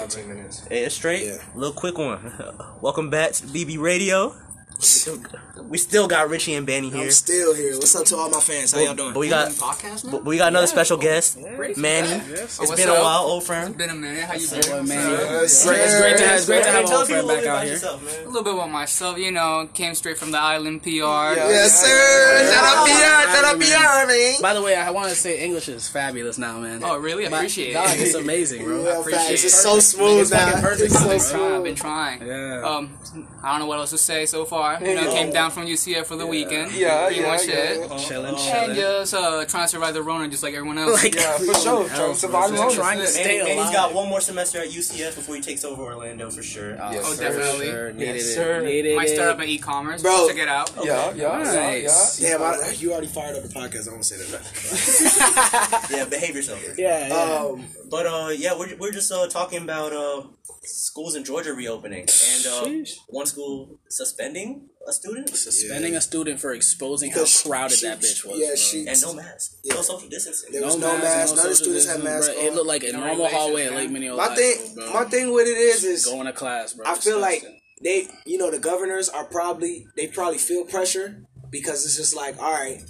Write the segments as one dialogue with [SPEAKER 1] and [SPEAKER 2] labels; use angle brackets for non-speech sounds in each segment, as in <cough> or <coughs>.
[SPEAKER 1] 15 minutes.
[SPEAKER 2] Hey, it's straight.
[SPEAKER 1] Yeah.
[SPEAKER 2] Little quick one. <laughs> Welcome back to BB Radio. We still got Richie and Banny here.
[SPEAKER 1] I'm still here. What's up to all my fans? How y'all doing?
[SPEAKER 2] But we got
[SPEAKER 3] podcast now?
[SPEAKER 2] but we got another special guest, Manny.
[SPEAKER 3] Yes.
[SPEAKER 2] It's
[SPEAKER 3] Oh,
[SPEAKER 2] been
[SPEAKER 3] what's
[SPEAKER 2] a while, old friend.
[SPEAKER 3] It's been a minute. How you
[SPEAKER 4] Boy,
[SPEAKER 3] doing?
[SPEAKER 4] man.
[SPEAKER 1] Yes,
[SPEAKER 4] It's great- it's great to have, it's great to have
[SPEAKER 2] Tell
[SPEAKER 4] old
[SPEAKER 2] a
[SPEAKER 4] friend
[SPEAKER 2] little
[SPEAKER 4] back
[SPEAKER 2] bit
[SPEAKER 4] out here.
[SPEAKER 2] yourself,
[SPEAKER 3] A little bit about myself, you know, came straight from the island PR.
[SPEAKER 1] Yes, sir. Shout out PR. Shout out PR, man.
[SPEAKER 4] By the way, I want to say English is fabulous now, man.
[SPEAKER 3] Oh, really? I
[SPEAKER 4] My
[SPEAKER 3] appreciate
[SPEAKER 4] God,
[SPEAKER 3] it.
[SPEAKER 4] it's amazing, bro.
[SPEAKER 1] Yeah,
[SPEAKER 3] appreciate it.
[SPEAKER 1] It's so smooth now. It's so
[SPEAKER 4] bro.
[SPEAKER 3] I've been trying. Been trying.
[SPEAKER 4] Yeah.
[SPEAKER 3] Um, I don't know what else to say so far. You know, came down from UCF for the weekend.
[SPEAKER 1] Yeah,
[SPEAKER 3] pretty
[SPEAKER 1] yeah,
[SPEAKER 3] much
[SPEAKER 1] yeah,
[SPEAKER 3] it.
[SPEAKER 1] yeah.
[SPEAKER 4] Chilling,
[SPEAKER 3] And just uh, trying to survive the Rona just like everyone else.
[SPEAKER 4] Like,
[SPEAKER 1] Yeah, for sure. Trying to survive
[SPEAKER 4] Just
[SPEAKER 1] Rona.
[SPEAKER 4] trying to stay
[SPEAKER 2] Manny, Manny's
[SPEAKER 4] alive.
[SPEAKER 2] got one more semester at UCF before he takes over Orlando for sure.
[SPEAKER 1] Yes,
[SPEAKER 3] oh,
[SPEAKER 1] sir.
[SPEAKER 3] definitely.
[SPEAKER 4] Sure, needed
[SPEAKER 1] Yes,
[SPEAKER 4] it. Needed
[SPEAKER 3] Might start up in e-commerce.
[SPEAKER 1] Bro.
[SPEAKER 3] Check it out.
[SPEAKER 1] Yeah, yeah, yeah,
[SPEAKER 4] Nice.
[SPEAKER 1] yeah. Damn, I, you already fired up the podcast. I won't say that. <laughs>
[SPEAKER 2] Yeah, behave yourself.
[SPEAKER 4] Yeah, yeah.
[SPEAKER 1] Um,
[SPEAKER 2] But uh, yeah, we're, we're just uh talking about uh schools in Georgia reopening and uh, one school suspending a student
[SPEAKER 4] Suspending a student for exposing how crowded
[SPEAKER 1] she-
[SPEAKER 4] that bitch was.
[SPEAKER 1] yeah,
[SPEAKER 4] bro.
[SPEAKER 1] she-
[SPEAKER 2] and no mask, no social distancing.
[SPEAKER 1] There was no mask. None of the students had
[SPEAKER 4] social
[SPEAKER 1] masks
[SPEAKER 4] distancing, bro. It looked like a
[SPEAKER 3] No
[SPEAKER 4] normal hallway at
[SPEAKER 3] man.
[SPEAKER 4] Lake Minnetonka.
[SPEAKER 1] my
[SPEAKER 4] High
[SPEAKER 1] thing,
[SPEAKER 4] bro.
[SPEAKER 1] my thing with it is, is
[SPEAKER 4] Going to class, bro.
[SPEAKER 1] I feel like they, you know, the governors are probably they probably feel pressure because it's just like, all right,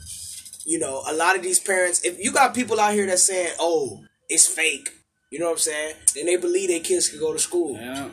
[SPEAKER 1] you know, a lot of these parents. If you got people out here that's saying, "Oh, it's fake," you know what I'm saying? Then they believe their kids can go to school.
[SPEAKER 4] Yeah.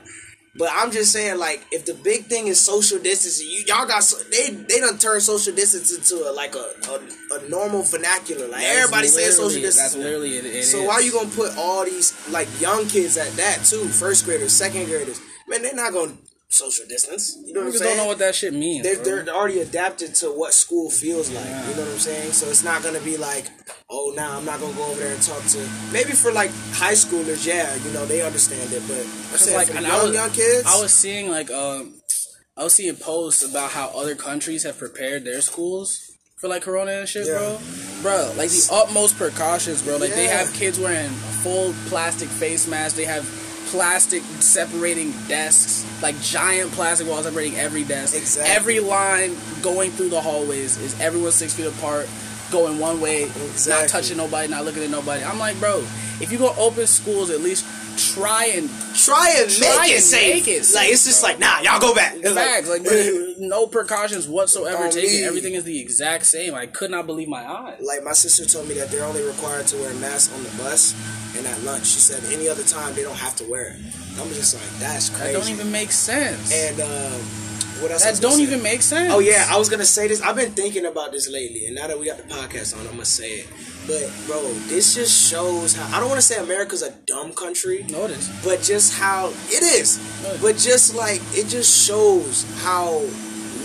[SPEAKER 1] But I'm just saying, like, if the big thing is social distancing, you y'all got so, they they done turned social distancing into a, like a, a a normal vernacular. Like
[SPEAKER 4] That's
[SPEAKER 1] everybody saying social distancing.
[SPEAKER 4] That's literally it. it
[SPEAKER 1] So
[SPEAKER 4] is.
[SPEAKER 1] why you gonna put all these like young kids at that too? First graders, second graders. Man, they're not gonna social distance. You know what I'm
[SPEAKER 4] Niggas
[SPEAKER 1] saying?
[SPEAKER 4] don't know what that shit means.
[SPEAKER 1] they're,
[SPEAKER 4] bro.
[SPEAKER 1] they're already adapted to what school feels like. You know what I'm saying? So it's not gonna be like, oh, now I'm not gonna go over there and talk to. Maybe for like high schoolers, yeah, you know they understand it. But I'm saying
[SPEAKER 4] like,
[SPEAKER 1] for young
[SPEAKER 4] I was,
[SPEAKER 1] young kids,
[SPEAKER 4] I was seeing like um, I was seeing posts about how other countries have prepared their schools for like Corona and shit,
[SPEAKER 1] Yeah.
[SPEAKER 4] bro. Bro, like the utmost precautions, bro. Like they have kids wearing a full plastic face masks. They have plastic separating desks, like giant plastic walls separating every desk.
[SPEAKER 1] Exactly.
[SPEAKER 4] Every line going through the hallways is everyone six feet apart, going one way, not touching nobody, not looking at nobody. I'm like, bro, if you go open schools, at least try and
[SPEAKER 1] try and make
[SPEAKER 4] Try
[SPEAKER 1] it
[SPEAKER 4] and
[SPEAKER 1] safe.
[SPEAKER 4] make it
[SPEAKER 1] like it's just like, nah, y'all go back. It's
[SPEAKER 4] Facts, like, bro, <laughs> no precautions whatsoever taken.
[SPEAKER 1] me.
[SPEAKER 4] Everything is the exact same. I could not believe my eyes.
[SPEAKER 1] like my sister told me that they're only required to wear masks on the bus and at lunch. She said any other time they don't have to wear it. I'm just like, that's crazy.
[SPEAKER 4] That don't even make sense.
[SPEAKER 1] And um, what else? I
[SPEAKER 4] that don't even make sense.
[SPEAKER 1] Oh yeah, I was gonna say this. I've been thinking about this lately, and now that we got the podcast on, I'm gonna say it. But bro, this just shows how I don't want to say America's a dumb country,
[SPEAKER 4] Notice.
[SPEAKER 1] but just how it is.
[SPEAKER 4] Right.
[SPEAKER 1] But just like it just shows how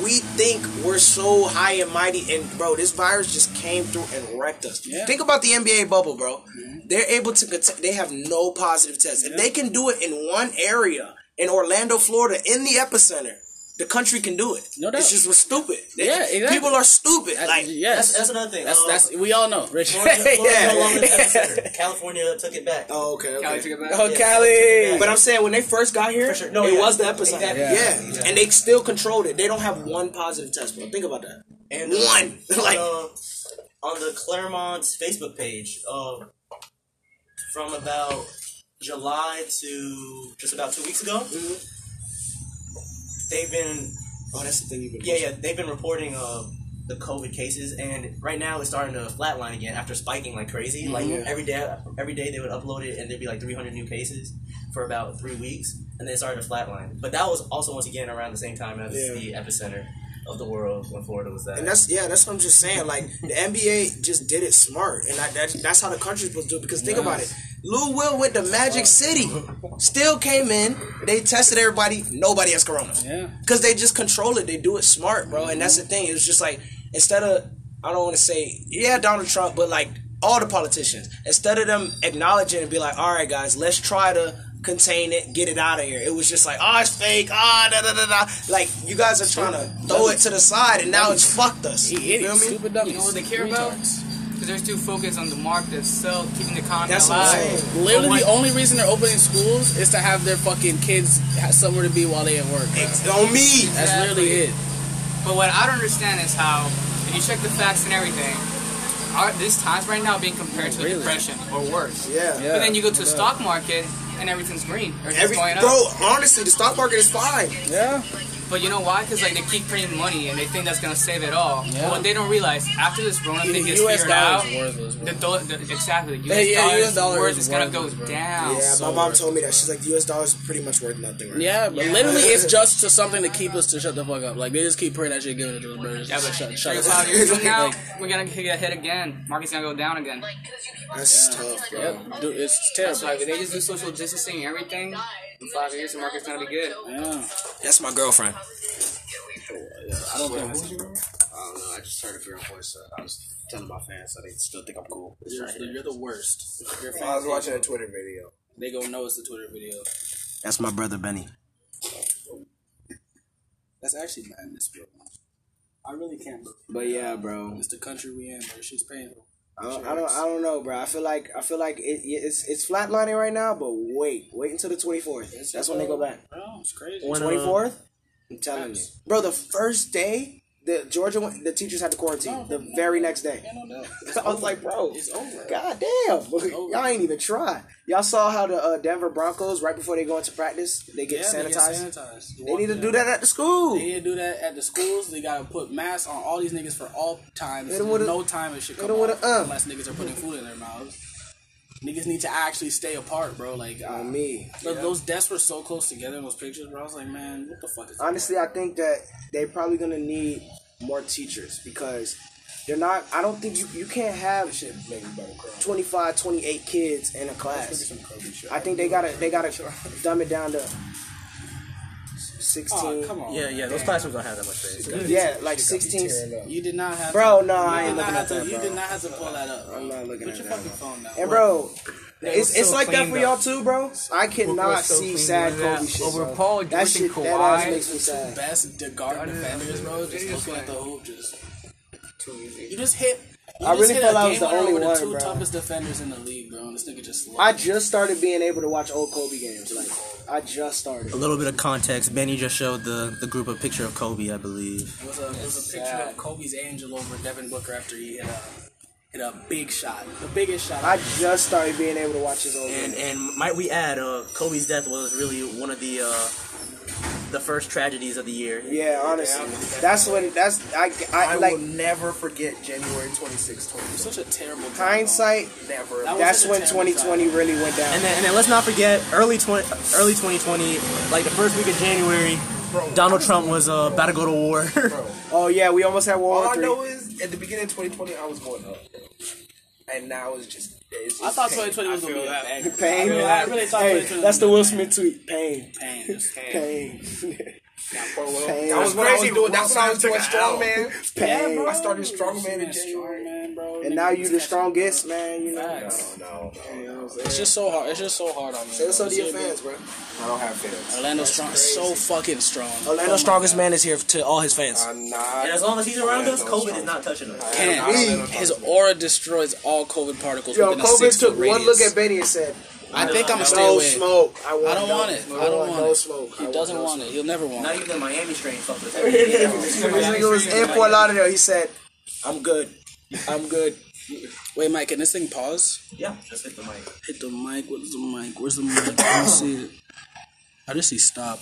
[SPEAKER 1] we think we're so high and mighty, and bro, this virus just came through and wrecked us.
[SPEAKER 4] Yeah.
[SPEAKER 1] Think about the NBA bubble, bro. Mm-hmm. They're able to. They have no positive tests. If they can do it in one area in Orlando, Florida, in the epicenter. The country can do it.
[SPEAKER 4] No doubt.
[SPEAKER 1] It's just we're stupid. They-
[SPEAKER 4] Yeah, exactly.
[SPEAKER 1] People are stupid.
[SPEAKER 4] That-
[SPEAKER 1] like
[SPEAKER 4] yes,
[SPEAKER 2] That's, that's another thing.
[SPEAKER 4] That's
[SPEAKER 2] uh,
[SPEAKER 4] that's we all know, Rich.
[SPEAKER 2] Florida, Florida <laughs>
[SPEAKER 1] Yeah.
[SPEAKER 2] no longer. <laughs> California took it back.
[SPEAKER 1] Oh, okay, okay.
[SPEAKER 3] Cali took it back.
[SPEAKER 4] oh,
[SPEAKER 2] Yeah.
[SPEAKER 4] Cali.
[SPEAKER 1] But I'm saying when they first got here,
[SPEAKER 2] sure. No,
[SPEAKER 1] it
[SPEAKER 2] yeah.
[SPEAKER 1] was the episode.
[SPEAKER 2] Exactly.
[SPEAKER 1] Yeah.
[SPEAKER 4] Yeah.
[SPEAKER 1] and they still controlled it. They don't have one positive test, bro. Think about that.
[SPEAKER 2] And uh,
[SPEAKER 1] One. <laughs> like,
[SPEAKER 2] on, uh, on the Clermont's Facebook page, uh, from about July to just about two weeks ago,
[SPEAKER 1] Mm-hmm.
[SPEAKER 2] They've been
[SPEAKER 1] oh, that's the thing you've been.
[SPEAKER 2] yeah yeah they've been reporting uh, the COVID cases, and right now it's starting to flatline again after spiking like crazy. Like
[SPEAKER 1] Mhm.
[SPEAKER 2] every day, every day they would upload it, and there'd be like 300 new cases for about three weeks, and then it started to flatline. But that was also once again around the same time as
[SPEAKER 1] Yeah.
[SPEAKER 2] the epicenter of the world when Florida was that.
[SPEAKER 1] And that's yeah, that's what I'm just saying. Like the NBA just did it smart, and I, that, that's how the country's supposed to do it. Because think about it, Lou Will went to Magic City, still came in. They tested everybody. Nobody has corona.
[SPEAKER 4] Yeah.
[SPEAKER 1] Because they just control it. They do it smart, bro. And that's the thing. It was just like instead of I don't want to say yeah Donald Trump, but like all the politicians, instead of them acknowledging and be like, all right guys, let's try to contain it, get it out of here. It was just like, oh, it's fake. Ah, da da da da. Like you guys are trying to throw it to the side, and now it's fucked us.
[SPEAKER 4] He
[SPEAKER 1] You feel
[SPEAKER 4] idiots,
[SPEAKER 1] me?
[SPEAKER 4] stupid dummies.
[SPEAKER 3] You know what they care about? Because they're too focused on the market itself, keeping the economy
[SPEAKER 1] That's what I'm
[SPEAKER 3] alive.
[SPEAKER 1] saying.
[SPEAKER 4] Literally,
[SPEAKER 3] But
[SPEAKER 4] the only reason they're opening schools is to have their fucking kids have somewhere to be while they at work. bro.
[SPEAKER 1] It's on me.
[SPEAKER 4] That's
[SPEAKER 3] Exactly.
[SPEAKER 4] literally it.
[SPEAKER 3] But what I don't understand is how, if you check the facts and everything, our, this times right now being compared to
[SPEAKER 4] Really?
[SPEAKER 3] depression or worse.
[SPEAKER 1] Yeah.
[SPEAKER 4] Yeah.
[SPEAKER 3] But then you go to the stock market, and everything's green. Everything's
[SPEAKER 1] Every,
[SPEAKER 3] going up.
[SPEAKER 1] bro, honestly, the stock market is fine.
[SPEAKER 4] Yeah.
[SPEAKER 3] But you know why? Because like they keep printing money and they think that's gonna save it all.
[SPEAKER 4] Yeah.
[SPEAKER 3] But what they don't realize after this Rona thing gets
[SPEAKER 4] U.S.
[SPEAKER 3] figured
[SPEAKER 4] dollar
[SPEAKER 3] out,
[SPEAKER 4] worthless.
[SPEAKER 3] The, dollar, the exactly the
[SPEAKER 4] Yeah,
[SPEAKER 3] U.S.
[SPEAKER 4] yeah,
[SPEAKER 3] dollar's
[SPEAKER 4] US dollar
[SPEAKER 3] worth
[SPEAKER 4] is
[SPEAKER 3] is gonna go
[SPEAKER 4] bro.
[SPEAKER 3] down.
[SPEAKER 1] Yeah,
[SPEAKER 4] so
[SPEAKER 1] my mom
[SPEAKER 4] worth
[SPEAKER 1] told me that. She's like, the U.S. dollar is pretty much worth nothing right
[SPEAKER 4] Yeah,
[SPEAKER 1] now.
[SPEAKER 4] but literally, it's <laughs> just to something to keep us to shut the fuck up. Like they just keep printing that shit, giving it to us, bro. Just
[SPEAKER 3] Yeah, but
[SPEAKER 4] shut, shut
[SPEAKER 3] five
[SPEAKER 4] up.
[SPEAKER 3] years from <laughs> now,
[SPEAKER 4] Like,
[SPEAKER 3] we're gonna get hit again. Market's gonna go down again.
[SPEAKER 1] That's tough, bro.
[SPEAKER 4] Yep, dude, it's
[SPEAKER 3] So
[SPEAKER 4] terrible.
[SPEAKER 3] if they just do social distancing and everything, in five years the market's gonna be good.
[SPEAKER 4] Yeah,
[SPEAKER 1] That's my girlfriend.
[SPEAKER 4] I don't think it's,
[SPEAKER 5] I don't know. I just heard a girl voice. Uh, I was telling my fans so they still think I'm cool.
[SPEAKER 4] you're, you're the worst. You're
[SPEAKER 1] I was watching a Twitter video.
[SPEAKER 4] They gonna know it's the Twitter video.
[SPEAKER 1] That's my brother Benny.
[SPEAKER 4] That's actually madness, bro. I really can't believe
[SPEAKER 1] But yeah, bro.
[SPEAKER 4] it's the country we in, bro. Shit's painful.
[SPEAKER 1] I don't, I don't, I don't know, bro. I feel like, I feel like it, it's, it's flatlining right now. But wait, wait until the twenty fourth. That's when they go back.
[SPEAKER 4] Bro, it's crazy.
[SPEAKER 5] Uh,
[SPEAKER 1] Twenty fourth. I'm telling you, bro. The first day, the Georgia, went, the teachers had to quarantine. The very next day. I <laughs> was like, bro,
[SPEAKER 4] It's over.
[SPEAKER 1] God damn, <laughs> y'all ain't even try. Y'all saw how the uh, Denver Broncos right before they go into practice, they get
[SPEAKER 4] Yeah, they get
[SPEAKER 1] sanitized.
[SPEAKER 4] sanitized.
[SPEAKER 1] They need to do that at the school.
[SPEAKER 4] They need to do that at the schools. They gotta put masks on all these niggas for all times.
[SPEAKER 1] They don't wanna-
[SPEAKER 4] no time it should come off
[SPEAKER 1] uh.
[SPEAKER 4] unless niggas are putting food in their mouths. Niggas need to actually stay apart, bro. Like, uh,
[SPEAKER 1] On me.
[SPEAKER 4] But those desks were so close together in those pictures, bro. I was like, man, what the fuck is
[SPEAKER 1] Honestly, I think that they're probably gonna need more teachers because they're not. I don't think you you can't have 25, 28 kids in a class. I think they gotta they gotta <laughs> dumb it down to sixteen.
[SPEAKER 4] Oh, come on.
[SPEAKER 2] Yeah, yeah, those classrooms don't have that much space.
[SPEAKER 1] Yeah, like sixteen.
[SPEAKER 4] You did not have
[SPEAKER 1] Bro,
[SPEAKER 4] to,
[SPEAKER 1] no, I
[SPEAKER 4] did
[SPEAKER 1] ain't
[SPEAKER 4] not
[SPEAKER 1] looking at
[SPEAKER 4] to,
[SPEAKER 1] that,
[SPEAKER 4] You did not have to pull that up, bro.
[SPEAKER 1] I'm not looking
[SPEAKER 4] Put
[SPEAKER 1] at
[SPEAKER 4] your
[SPEAKER 1] that,
[SPEAKER 4] fucking
[SPEAKER 1] bro.
[SPEAKER 4] phone down.
[SPEAKER 1] And bro,
[SPEAKER 3] It
[SPEAKER 1] it's
[SPEAKER 3] was
[SPEAKER 1] it's
[SPEAKER 3] so
[SPEAKER 1] like that
[SPEAKER 3] clean,
[SPEAKER 1] for
[SPEAKER 3] though.
[SPEAKER 1] y'all too, bro. I cannot see sad Kobe shit.
[SPEAKER 3] Over
[SPEAKER 1] bro.
[SPEAKER 3] Paul
[SPEAKER 1] that shit
[SPEAKER 3] and
[SPEAKER 1] that ass
[SPEAKER 3] Kawhi.
[SPEAKER 1] makes me sad.
[SPEAKER 4] best de- guard defenders, bro. Just
[SPEAKER 3] It is
[SPEAKER 4] looking at the hoop, just you just hit. You
[SPEAKER 1] I
[SPEAKER 4] just
[SPEAKER 1] really
[SPEAKER 4] hit
[SPEAKER 1] felt
[SPEAKER 4] a
[SPEAKER 1] I was the only
[SPEAKER 4] over
[SPEAKER 1] one,
[SPEAKER 4] the two
[SPEAKER 1] bro.
[SPEAKER 4] toughest defenders in the league, bro. And this nigga just.
[SPEAKER 1] I just started being able to watch old Kobe games. Like I just started.
[SPEAKER 2] A little bit of context. Benny just showed the, the group a picture of Kobe, I believe.
[SPEAKER 4] It was a, it was a picture of Kobe's angel over Devin Booker after he hit a hit a big shot, the biggest shot.
[SPEAKER 1] I just started being able to watch his old
[SPEAKER 2] And
[SPEAKER 1] games.
[SPEAKER 2] and might we add, uh, Kobe's death was really one of the uh, the first tragedies of the year.
[SPEAKER 1] Yeah, honestly, that's when that's I, I,
[SPEAKER 5] I
[SPEAKER 1] like
[SPEAKER 5] will never forget January 26, 20.
[SPEAKER 4] such a terrible time,
[SPEAKER 1] hindsight.
[SPEAKER 5] Never.
[SPEAKER 4] That
[SPEAKER 1] That's when
[SPEAKER 4] terrible
[SPEAKER 1] 2020 really went down.
[SPEAKER 2] And then, and then let's not forget early 20, early 2020, like the first week of January, Donald Trump was uh, about to go to war. <laughs>
[SPEAKER 1] oh yeah, we almost had
[SPEAKER 5] war.
[SPEAKER 1] All
[SPEAKER 5] I know is at the beginning of 2020, I was going up. And now it's just. It's just
[SPEAKER 4] I thought
[SPEAKER 5] pain.
[SPEAKER 4] 2020 was
[SPEAKER 5] I
[SPEAKER 4] gonna be
[SPEAKER 5] feel
[SPEAKER 4] a
[SPEAKER 5] that.
[SPEAKER 1] Pain.
[SPEAKER 4] I really, I really thought
[SPEAKER 1] hey,
[SPEAKER 4] 2020
[SPEAKER 1] that's the
[SPEAKER 4] was
[SPEAKER 1] Will
[SPEAKER 4] gonna be a
[SPEAKER 1] Smith tweet. Pain.
[SPEAKER 4] Pain, pain.
[SPEAKER 1] pain, pain. <laughs>
[SPEAKER 5] That was when I was Crazy. doing. That's when I was Will doing took an L. strongman.
[SPEAKER 1] pain.
[SPEAKER 5] I started strongman in
[SPEAKER 4] Man,
[SPEAKER 5] January.
[SPEAKER 4] strongman, bro.
[SPEAKER 1] And now you the strongest man. You know.
[SPEAKER 4] Facts.
[SPEAKER 5] No, no,
[SPEAKER 4] It's just so hard. It's just so hard on me.
[SPEAKER 1] Say what's
[SPEAKER 4] bro.
[SPEAKER 1] up to your fans, bro.
[SPEAKER 5] I don't have fans.
[SPEAKER 4] Orlando strong, so fucking strong.
[SPEAKER 1] Orlando strongest man is here to all his fans.
[SPEAKER 5] I'm not.
[SPEAKER 2] and as long as he's around us,
[SPEAKER 5] Orlando
[SPEAKER 2] COVID is not touching us.
[SPEAKER 4] Can't. His aura destroys all COVID particles
[SPEAKER 1] Yo,
[SPEAKER 4] within a six
[SPEAKER 1] took one look at Benny and said,
[SPEAKER 4] I think I'm gonna stay
[SPEAKER 1] "No
[SPEAKER 4] away.
[SPEAKER 1] smoke. I, want
[SPEAKER 4] I don't
[SPEAKER 1] no,
[SPEAKER 4] want it.
[SPEAKER 1] no,
[SPEAKER 4] I don't want
[SPEAKER 1] no
[SPEAKER 4] it.
[SPEAKER 1] smoke.
[SPEAKER 4] He doesn't
[SPEAKER 1] no
[SPEAKER 4] want it. He'll never want
[SPEAKER 2] Not
[SPEAKER 4] it.
[SPEAKER 2] Not even the Miami strain fucked with us. <laughs>
[SPEAKER 1] This nigga was in Fort Lauderdale. He said, "I'm good. I'm good."
[SPEAKER 4] Wait, Mike, can this thing pause?
[SPEAKER 2] yeah, just hit the mic.
[SPEAKER 4] Hit the mic. Where's the mic? Where's the mic? Let me see it. I just see stop.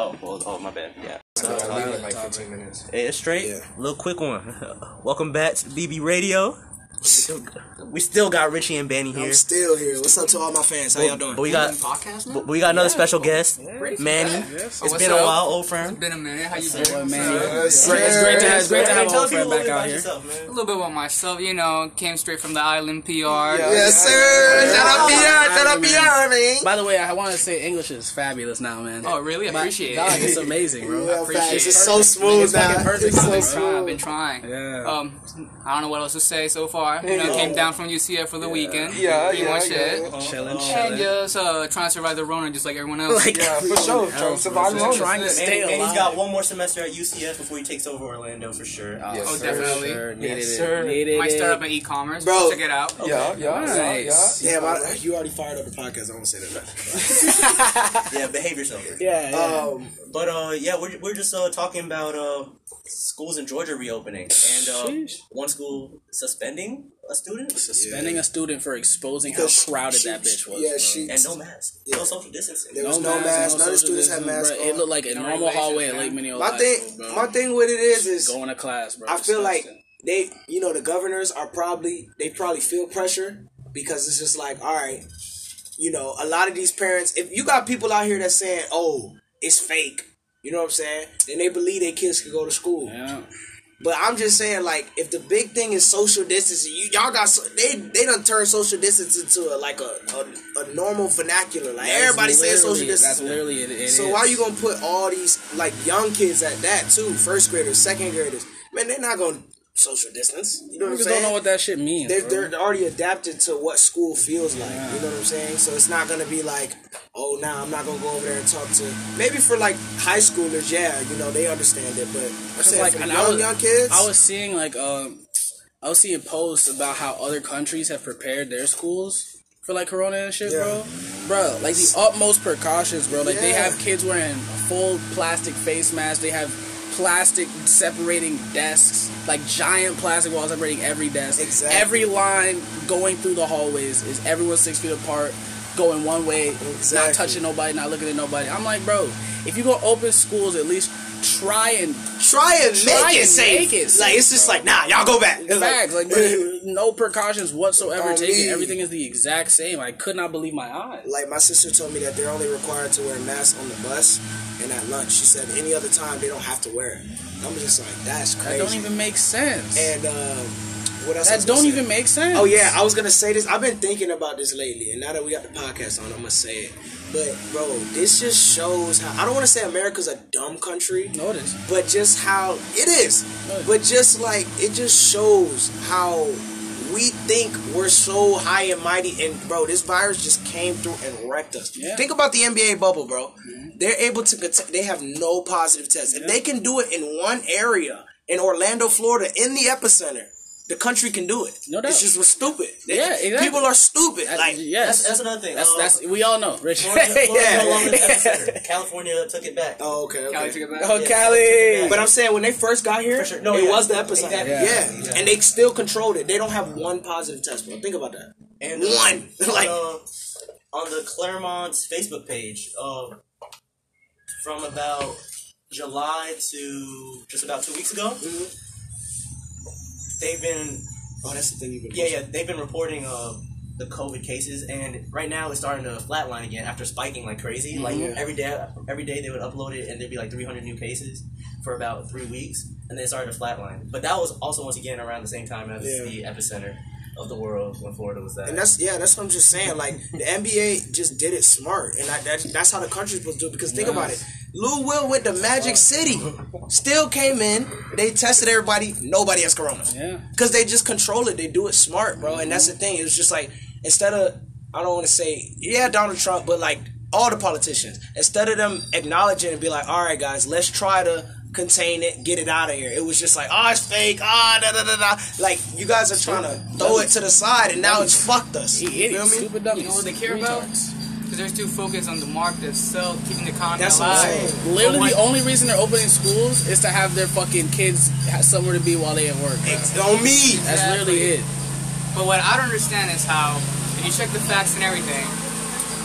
[SPEAKER 2] Oh, well, oh, my bad. Yeah.
[SPEAKER 5] I'll leave like 15 minutes.
[SPEAKER 2] Hey, it's straight.
[SPEAKER 5] Yeah.
[SPEAKER 2] Little quick one. <laughs> Welcome back to BB Radio. We still got Richie and Benny here.
[SPEAKER 1] I'm still here. What's up to all my fans? How y'all doing?
[SPEAKER 2] But we got
[SPEAKER 3] podcast now?
[SPEAKER 2] but we got another special guest, Manny. It's
[SPEAKER 3] what's
[SPEAKER 2] been a while, old friend.
[SPEAKER 3] It's been a minute. How you
[SPEAKER 4] Boy,
[SPEAKER 3] doing?
[SPEAKER 4] man,
[SPEAKER 1] Yes,
[SPEAKER 4] It's great to have, it's great to have an old friend
[SPEAKER 2] a
[SPEAKER 4] back
[SPEAKER 2] little
[SPEAKER 4] out here.
[SPEAKER 2] yourself,
[SPEAKER 3] A little bit about myself, you know, came straight from the island PR.
[SPEAKER 1] Yes, sir. Shout out PR. Shout out PR, man.
[SPEAKER 4] By the way, I want to say English is fabulous now, man.
[SPEAKER 3] Oh, really? I appreciate
[SPEAKER 4] dog,
[SPEAKER 3] it.
[SPEAKER 4] it's amazing, bro.
[SPEAKER 1] Yeah,
[SPEAKER 3] appreciate it.
[SPEAKER 1] It's so smooth now.
[SPEAKER 4] perfect.
[SPEAKER 1] It's so
[SPEAKER 4] I've been
[SPEAKER 3] I've been trying.
[SPEAKER 4] Yeah.
[SPEAKER 3] Um, I don't know what else to say so far. You know, came down from UCF for the weekend.
[SPEAKER 5] Yeah,
[SPEAKER 3] Pretty
[SPEAKER 5] yeah,
[SPEAKER 3] much
[SPEAKER 5] yeah.
[SPEAKER 3] it.
[SPEAKER 4] Chilling,
[SPEAKER 3] And
[SPEAKER 4] chilling.
[SPEAKER 3] just uh, trying to survive the Rona just like everyone else.
[SPEAKER 5] Yeah, for sure. Trying to survive
[SPEAKER 4] Just
[SPEAKER 5] Rona.
[SPEAKER 4] trying to
[SPEAKER 3] And-
[SPEAKER 4] stay
[SPEAKER 2] And, and he's got one more semester at UCF before he takes over Orlando for sure.
[SPEAKER 5] Yes,
[SPEAKER 3] Oh,
[SPEAKER 5] sir.
[SPEAKER 3] definitely.
[SPEAKER 4] Sure, needed
[SPEAKER 5] Yes,
[SPEAKER 4] it.
[SPEAKER 5] sir.
[SPEAKER 4] Needed
[SPEAKER 3] Might start up in e-commerce.
[SPEAKER 1] Bro.
[SPEAKER 3] Check it out.
[SPEAKER 5] Yeah, yeah,
[SPEAKER 4] Nice.
[SPEAKER 5] yeah, yeah.
[SPEAKER 1] Damn, you already fired up the podcast. I won't say that. <laughs>
[SPEAKER 2] Yeah, behave yourself.
[SPEAKER 4] Yeah, yeah.
[SPEAKER 1] Um,
[SPEAKER 2] But uh, yeah, we're, we're just uh talking about uh schools in Georgia reopening, and uh, one school suspending a student
[SPEAKER 4] Suspending a student for exposing how crowded
[SPEAKER 1] she-
[SPEAKER 4] that bitch was.
[SPEAKER 1] yeah,
[SPEAKER 4] bro.
[SPEAKER 1] she-
[SPEAKER 2] and no mask, no social distancing.
[SPEAKER 1] There was no, mask. None of the students had masks.
[SPEAKER 4] Bro, it looked like a
[SPEAKER 3] No
[SPEAKER 4] normal hallway at
[SPEAKER 3] regulations,
[SPEAKER 4] Lake
[SPEAKER 3] man.
[SPEAKER 4] Minneola.
[SPEAKER 1] My thing,
[SPEAKER 4] School, bro.
[SPEAKER 1] my thing with it is, is
[SPEAKER 4] going to class, bro.
[SPEAKER 1] I feel like they, you know, the governors are probably they probably feel pressure because it's just like, all right, you know, a lot of these parents. If you got people out here that's saying, "Oh, it's fake," you know what I'm saying? Then they believe their kids could go to school.
[SPEAKER 4] yeah.
[SPEAKER 1] But I'm just saying, like, if the big thing is social distancing, you y'all got so, they they done turn social distance into a, like a, a a normal vernacular. Like
[SPEAKER 4] That's
[SPEAKER 1] everybody saying social
[SPEAKER 4] literally- That's literally it. it
[SPEAKER 1] So
[SPEAKER 4] is.
[SPEAKER 1] why you gonna put all these like young kids at that too? First graders, second graders. Man, they're not gonna social distance. You know what I'm saying?
[SPEAKER 4] don't know what that shit means.
[SPEAKER 1] they're,
[SPEAKER 4] bro.
[SPEAKER 1] they're already adapted to what school feels like. You know what I'm saying? So it's not gonna be like, oh, now I'm not gonna go over there and talk to. Maybe for like high schoolers, yeah, you know they understand it. But I'm saying
[SPEAKER 4] like,
[SPEAKER 1] for young
[SPEAKER 4] I was,
[SPEAKER 1] young kids,
[SPEAKER 4] I was seeing like um, I was seeing posts about how other countries have prepared their schools for like Corona and shit,
[SPEAKER 1] Yeah.
[SPEAKER 4] bro. Bro, like the utmost precautions, bro. Like they have kids wearing a full plastic face masks. They have plastic separating desks, like giant plastic walls separating every desk.
[SPEAKER 1] Exactly.
[SPEAKER 4] Every line going through the hallways is everyone six feet apart, going one way, not touching nobody, not looking at nobody. I'm like, bro, if you go open schools, at least try and
[SPEAKER 1] try and
[SPEAKER 4] Try
[SPEAKER 1] make it
[SPEAKER 4] and
[SPEAKER 1] safe.
[SPEAKER 4] make it safe,
[SPEAKER 1] like it's just
[SPEAKER 4] bro.
[SPEAKER 1] like, nah, y'all go back. It's
[SPEAKER 4] Facts, like, bro, <laughs> no precautions whatsoever taken.
[SPEAKER 1] me.
[SPEAKER 4] Everything is the exact same. I could not believe my eyes.
[SPEAKER 1] like my sister told me that they're only required to wear masks on the bus and at lunch. She said any other time they don't have to wear it. I'm just like, that's crazy.
[SPEAKER 4] That don't even make sense.
[SPEAKER 1] and um, what else?
[SPEAKER 4] That don't even make sense.
[SPEAKER 1] Oh yeah, I was gonna say this. I've been thinking about this lately, and now that we got the podcast on, I'm gonna say it. But bro, this just shows how I don't want to say America's a dumb country,
[SPEAKER 4] Notice.
[SPEAKER 1] but just how it is. But just like it just shows how we think we're so high and mighty, and bro, this virus just came through and wrecked us.
[SPEAKER 4] Yeah.
[SPEAKER 1] Think about the NBA bubble, bro. Mm-hmm. They're able to. They have no positive tests. If they can do it in one area in Orlando, Florida, in the epicenter. The country can do it.
[SPEAKER 4] No doubt.
[SPEAKER 1] It's just we're stupid. They-
[SPEAKER 4] Yeah, exactly.
[SPEAKER 1] People are stupid.
[SPEAKER 4] That-
[SPEAKER 1] like
[SPEAKER 4] yes,
[SPEAKER 2] That's, that's another thing.
[SPEAKER 4] That's
[SPEAKER 2] Uh,
[SPEAKER 4] that's we all know, Rich.
[SPEAKER 2] Florida, Florida's <laughs>
[SPEAKER 1] Yeah.
[SPEAKER 2] no longer. <laughs> California took it back.
[SPEAKER 1] Oh, okay. okay.
[SPEAKER 3] Cali took it back.
[SPEAKER 4] oh,
[SPEAKER 2] Yeah.
[SPEAKER 4] Cali.
[SPEAKER 1] But I'm saying when they first got here,
[SPEAKER 2] sure. No,
[SPEAKER 1] it
[SPEAKER 2] yeah.
[SPEAKER 1] was the epicenter.
[SPEAKER 2] Exactly.
[SPEAKER 1] Yeah.
[SPEAKER 2] Yeah.
[SPEAKER 1] and they still controlled it. They don't have one positive test, bro. Think about that.
[SPEAKER 2] And uh, <laughs>
[SPEAKER 1] One. like,
[SPEAKER 2] uh, on the Clermont's Facebook page, uh, from about July to just about two weeks ago, they've been
[SPEAKER 1] oh, that's the thing you've been.
[SPEAKER 2] yeah yeah they've been reporting uh, the COVID cases, and right now it's starting to flatline again after spiking like crazy. Like every day, every day they would upload it, and there'd be like 300 new cases for about three weeks, and then it started to flatline. But that was also once again around the same time as
[SPEAKER 1] Yeah.
[SPEAKER 2] the epicenter of the world when Florida was that.
[SPEAKER 1] And that's yeah, that's what I'm just saying. Like the NBA just did it smart, and I, that, that's how the country's supposed to do it. Because think about it, Lou Will with the Magic City still came in. They tested everybody. Nobody has corona.
[SPEAKER 4] Yeah.
[SPEAKER 1] Because they just control it. They do it smart, bro. And that's the thing. It was just like instead of I don't want to say yeah Donald Trump, but like all the politicians instead of them acknowledging and be like, all right guys, let's try to contain it, get it out of here. It was just like, oh, it's fake. Ah, da da da da. Like you guys are trying to throw it to the side, and now it's fucked us. You
[SPEAKER 4] Idiots,
[SPEAKER 1] feel me?
[SPEAKER 4] stupid dummies.
[SPEAKER 3] You know what they care about?
[SPEAKER 4] Retards.
[SPEAKER 3] Because they're too focused on the market itself, keeping the economy
[SPEAKER 1] That's what I'm
[SPEAKER 3] alive.
[SPEAKER 4] Literally,
[SPEAKER 3] But
[SPEAKER 4] the only reason they're opening schools is to have their fucking kids have somewhere to be while they at work. bro.
[SPEAKER 1] It's on me.
[SPEAKER 4] That's
[SPEAKER 3] Exactly.
[SPEAKER 4] literally it.
[SPEAKER 3] But what I don't understand is how, if you check the facts and everything,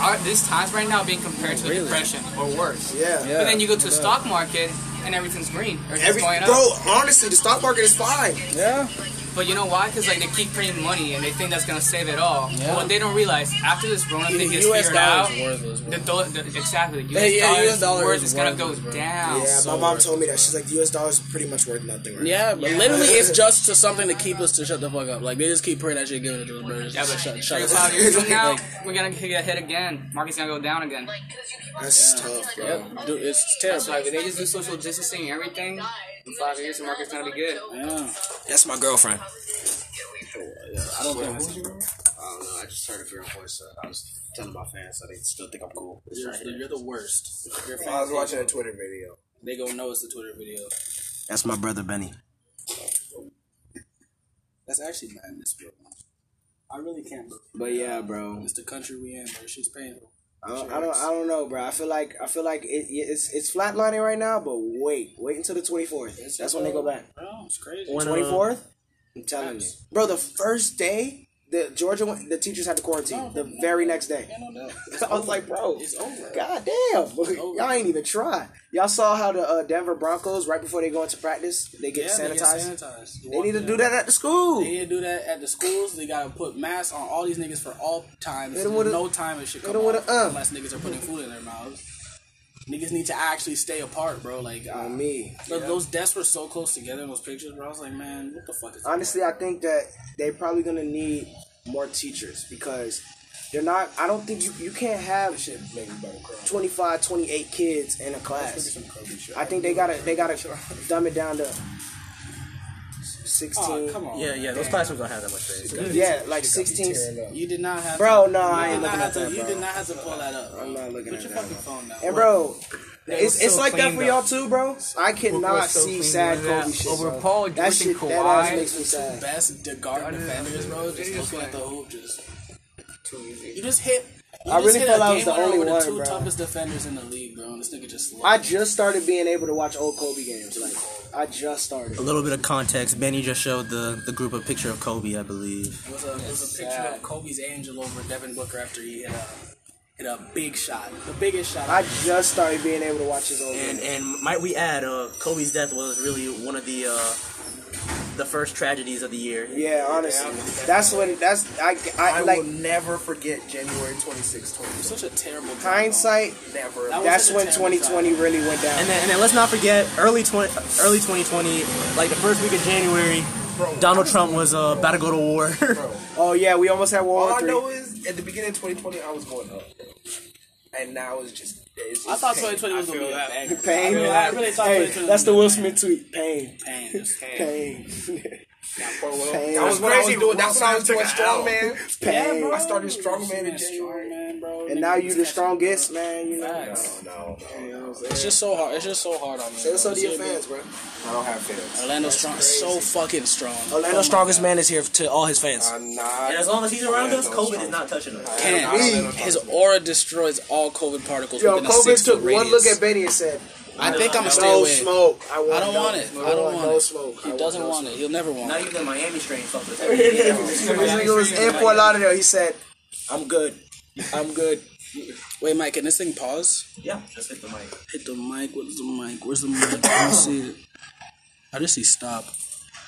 [SPEAKER 3] our, this times right now being compared to
[SPEAKER 4] Really?
[SPEAKER 3] a depression or worse.
[SPEAKER 1] Yeah.
[SPEAKER 4] Yeah.
[SPEAKER 3] But then you go to the
[SPEAKER 4] no
[SPEAKER 3] stock market and everything's green. Everything's
[SPEAKER 1] Every,
[SPEAKER 3] going up.
[SPEAKER 1] bro, honestly, the stock market is fine.
[SPEAKER 4] Yeah.
[SPEAKER 3] But you know why? Because like they keep printing money and they think that's gonna save it all.
[SPEAKER 4] Yeah.
[SPEAKER 3] But what they don't realize after this Rona thing gets
[SPEAKER 4] U.S.
[SPEAKER 3] figured out,
[SPEAKER 4] is worthless,
[SPEAKER 3] the, do- the exactly the
[SPEAKER 4] Yeah,
[SPEAKER 3] U.S.
[SPEAKER 4] yeah,
[SPEAKER 3] dollar
[SPEAKER 4] US dollar
[SPEAKER 3] worth
[SPEAKER 4] is
[SPEAKER 3] is gonna go
[SPEAKER 4] bro.
[SPEAKER 3] down.
[SPEAKER 1] Yeah,
[SPEAKER 4] so
[SPEAKER 1] my mom
[SPEAKER 4] worth
[SPEAKER 1] told me that. She's like, the U.S. dollar is pretty much worth nothing right
[SPEAKER 4] Yeah, but
[SPEAKER 3] Yeah.
[SPEAKER 4] literally, it's <laughs> just to something to keep us to shut the fuck up. Like they just keep printing that shit, giving it to the birds.
[SPEAKER 3] Yeah, but
[SPEAKER 4] shut, shut
[SPEAKER 3] three
[SPEAKER 4] us
[SPEAKER 3] five years from now, we're gonna get hit again. Market's gonna go down again.
[SPEAKER 1] now. That's tough, bro.
[SPEAKER 4] Yep, dude, it's
[SPEAKER 3] That's
[SPEAKER 4] terrible.
[SPEAKER 3] why if they just do social distancing and everything, in five years the market's gonna be good.
[SPEAKER 4] Yeah,
[SPEAKER 1] That's my girlfriend.
[SPEAKER 4] I don't think.
[SPEAKER 5] I don't know. I just heard a girl voice. So I was telling my fans so they still think I'm cool.
[SPEAKER 4] You're, you're the worst. Your
[SPEAKER 1] I was watching a Twitter video.
[SPEAKER 4] They gonna know it's the Twitter video.
[SPEAKER 1] That's my brother Benny.
[SPEAKER 4] That's actually madness, bro. I really can't believe.
[SPEAKER 1] But yeah, bro.
[SPEAKER 4] It's the country we in, bro. She's painful.
[SPEAKER 1] I don't, I don't, I don't know, bro. I feel like I feel like it, it's it's flatlining right now. But wait, wait until the twenty fourth. That's when they go back.
[SPEAKER 4] Bro, it's crazy.
[SPEAKER 2] Uh,
[SPEAKER 1] Twenty fourth. I'm telling you, bro. The first day, the Georgia, went, the teachers had to quarantine. The very next day.
[SPEAKER 4] Yeah, no. <laughs>
[SPEAKER 1] I was like, bro,
[SPEAKER 4] It's over.
[SPEAKER 1] God damn, <laughs> y'all ain't even try. Y'all saw how the uh, Denver Broncos right before they go into practice, they get
[SPEAKER 4] Yeah, they
[SPEAKER 1] sanitized.
[SPEAKER 4] get sanitized.
[SPEAKER 1] They need to do that at the school.
[SPEAKER 4] They need to do that at the schools. They gotta put masks on all these niggas for all times.
[SPEAKER 1] Hit 'em with a-
[SPEAKER 4] no time it should come off
[SPEAKER 1] uh.
[SPEAKER 4] unless niggas are putting food in their mouths. Niggas need to actually stay apart, bro. Like uh,
[SPEAKER 1] On me.
[SPEAKER 4] th- those desks were so close together in those pictures, bro. I was like, man, what the fuck is
[SPEAKER 1] Honestly, I think that they're probably gonna need more teachers because they're not. I don't think you you can't have 25, 28 kids in a class. I think they gotta they gotta dumb it down to sixteen.
[SPEAKER 4] Oh, come on.
[SPEAKER 2] Yeah, yeah, those classrooms don't have that much space.
[SPEAKER 1] Yeah, like sixteen.
[SPEAKER 4] You did not have
[SPEAKER 1] Bro, no, I
[SPEAKER 4] did
[SPEAKER 1] ain't
[SPEAKER 4] not
[SPEAKER 1] looking
[SPEAKER 4] have
[SPEAKER 1] at
[SPEAKER 4] to,
[SPEAKER 1] that,
[SPEAKER 4] You
[SPEAKER 1] bro.
[SPEAKER 4] did not have to pull that up, bro.
[SPEAKER 1] I'm not looking
[SPEAKER 4] Put
[SPEAKER 1] at
[SPEAKER 4] your
[SPEAKER 1] that,
[SPEAKER 4] fucking phone down.
[SPEAKER 1] And bro, it's,
[SPEAKER 2] so
[SPEAKER 1] it's like that for
[SPEAKER 2] up.
[SPEAKER 1] y'all too, bro. I cannot
[SPEAKER 3] so
[SPEAKER 1] see sad
[SPEAKER 3] with that.
[SPEAKER 1] Kobe shit.
[SPEAKER 3] Over
[SPEAKER 1] bro.
[SPEAKER 3] Paul
[SPEAKER 1] that
[SPEAKER 3] George
[SPEAKER 1] shit
[SPEAKER 3] and
[SPEAKER 1] that ass makes me sad.
[SPEAKER 4] best de- guard defenders, bro. Just looking at the hoop, just you just hit. You
[SPEAKER 1] I
[SPEAKER 4] just
[SPEAKER 1] really
[SPEAKER 4] hit
[SPEAKER 1] felt
[SPEAKER 4] a
[SPEAKER 1] I was the only
[SPEAKER 4] over
[SPEAKER 1] one,
[SPEAKER 4] the two
[SPEAKER 1] bro.
[SPEAKER 4] toughest defenders in the league, bro. And this nigga just.
[SPEAKER 1] I just started being able to watch old Kobe games. Like I just started.
[SPEAKER 2] A little bit of context. Benny just showed the, the group a picture of Kobe, I believe.
[SPEAKER 4] It was a, it was a picture of Kobe's angel over Devin Booker after he hit a hit a big shot, the biggest shot.
[SPEAKER 1] I just started being able to watch his old
[SPEAKER 2] And
[SPEAKER 1] games.
[SPEAKER 2] and might we add, uh, Kobe's death was really one of the uh, the first tragedies of the year.
[SPEAKER 1] Yeah, honestly, that's when that's I I,
[SPEAKER 6] I
[SPEAKER 1] like
[SPEAKER 6] will never forget January 26, 20.
[SPEAKER 4] such a terrible drop,
[SPEAKER 1] hindsight.
[SPEAKER 6] Never.
[SPEAKER 4] That
[SPEAKER 1] That's when
[SPEAKER 4] terrible
[SPEAKER 1] 2020 really went down.
[SPEAKER 2] And then, and then let's not forget early 20, early 2020, like the first week of January, Donald Trump was uh, about to go to war. <laughs>
[SPEAKER 1] oh yeah, we almost had World
[SPEAKER 6] All
[SPEAKER 1] War
[SPEAKER 6] I
[SPEAKER 1] Three.
[SPEAKER 6] know is at the beginning of 2020, I was going up. And now it's just. It's
[SPEAKER 4] I thought
[SPEAKER 6] pain.
[SPEAKER 4] 2020 was
[SPEAKER 6] I
[SPEAKER 4] gonna be a
[SPEAKER 6] that.
[SPEAKER 4] banger.
[SPEAKER 1] Pain.
[SPEAKER 4] I really, I really thought
[SPEAKER 1] hey,
[SPEAKER 4] 2020
[SPEAKER 1] that's
[SPEAKER 4] was
[SPEAKER 1] the
[SPEAKER 4] gonna
[SPEAKER 1] Will
[SPEAKER 4] be a.
[SPEAKER 1] Smith tweet. Pain,
[SPEAKER 4] Pain, just pain.
[SPEAKER 1] pain,
[SPEAKER 6] That
[SPEAKER 1] pain,
[SPEAKER 6] was when I was crazy. doing. That's when I was Will doing Smith took an L. strongman. <laughs>
[SPEAKER 1] pain.
[SPEAKER 6] I started strongman in
[SPEAKER 4] Man,
[SPEAKER 6] January.
[SPEAKER 4] Strongman, bro.
[SPEAKER 1] And
[SPEAKER 4] Nigga
[SPEAKER 1] now
[SPEAKER 4] was
[SPEAKER 1] you the
[SPEAKER 4] catching-
[SPEAKER 1] strongest, man. You know.
[SPEAKER 4] Facts.
[SPEAKER 6] No, no, no.
[SPEAKER 4] It's just so hard. It's just so hard on me.
[SPEAKER 1] Say what's up to your fans, bro.
[SPEAKER 6] I don't have fans.
[SPEAKER 4] Orlando strong, so fucking strong.
[SPEAKER 1] Orlando
[SPEAKER 4] Oh
[SPEAKER 1] strongest
[SPEAKER 4] God.
[SPEAKER 1] man is here to all his fans.
[SPEAKER 6] I'm not.
[SPEAKER 2] and as long as he's around us,
[SPEAKER 6] Orlando
[SPEAKER 2] COVID is not touching us.
[SPEAKER 4] Can't.
[SPEAKER 6] Me.
[SPEAKER 4] His aura destroys all COVID particles
[SPEAKER 1] Yo,
[SPEAKER 4] within a six
[SPEAKER 1] took
[SPEAKER 4] foot
[SPEAKER 1] one look at Benny and said,
[SPEAKER 4] I think I'm gonna stay
[SPEAKER 1] "No
[SPEAKER 4] away.
[SPEAKER 1] smoke. I, want
[SPEAKER 4] I don't
[SPEAKER 1] no,
[SPEAKER 4] want it. I don't want
[SPEAKER 1] no
[SPEAKER 4] it.
[SPEAKER 1] smoke.
[SPEAKER 4] He doesn't want it. He'll never want
[SPEAKER 2] Not
[SPEAKER 4] it.
[SPEAKER 2] even the Miami strain fucked with
[SPEAKER 1] This nigga <laughs> was in Fort Lauderdale. He said, "I'm good. I'm good."
[SPEAKER 4] Wait, Mike, can this thing pause?
[SPEAKER 2] Yeah, just hit the mic.
[SPEAKER 4] Hit the mic. Where's the mic? Where's the mic? I don't see it. I just see stop.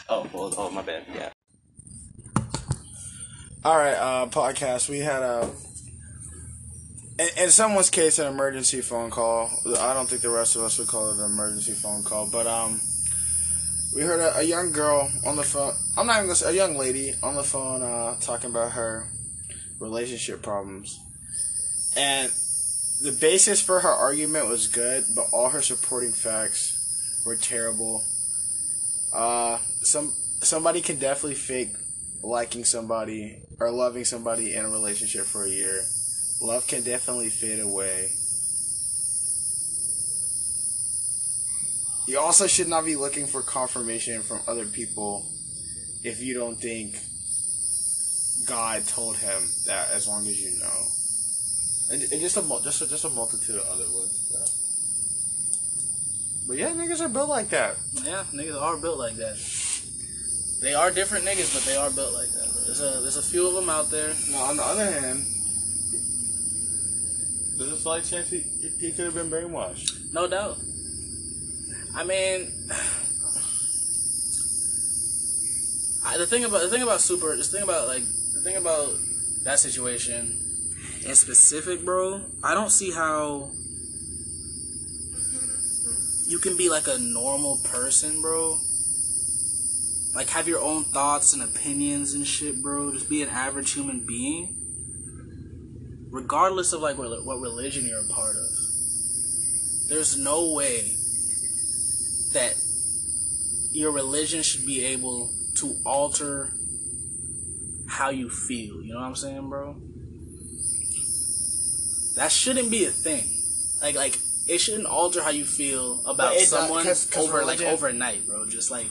[SPEAKER 2] Oh, well, oh, my bad. Yeah.
[SPEAKER 7] All right, uh, podcast. We had a, in, in someone's case, an emergency phone call. I don't think the rest of us would call it an emergency phone call, but um, we heard a, a young girl on the phone. I'm not even gonna say a young lady on the phone uh, talking about her relationship problems, and the basis for her argument was good, but all her supporting facts were terrible. Uh, some somebody can definitely fake liking somebody or loving somebody in a relationship for a year. Love can definitely fade away. You also should not be looking for confirmation from other people if you don't think God told him that as long as you know. And, and just a just a, just a multitude of other ones. Yeah. But yeah, niggas are built like that.
[SPEAKER 4] Yeah, niggas are built like that. They are different niggas, but they are built like that. There's a there's a few of them out there.
[SPEAKER 7] Now, on the other hand, there's a slight chance he, he could have been brainwashed.
[SPEAKER 4] No doubt. I mean, <sighs> I, the thing about the thing about super, the thing about like the thing about that situation in specific, bro. I don't see how you can be like a normal person, bro. Like have your own thoughts and opinions and shit, bro. Just be an average human being, regardless of like what, what religion you're a part of. There's no way that your religion should be able to alter how you feel. You know what I'm saying, bro? That shouldn't be a thing. Like, like it shouldn't alter how you feel about
[SPEAKER 7] someone does- 'cause- 'cause
[SPEAKER 4] over like overnight, bro. Just like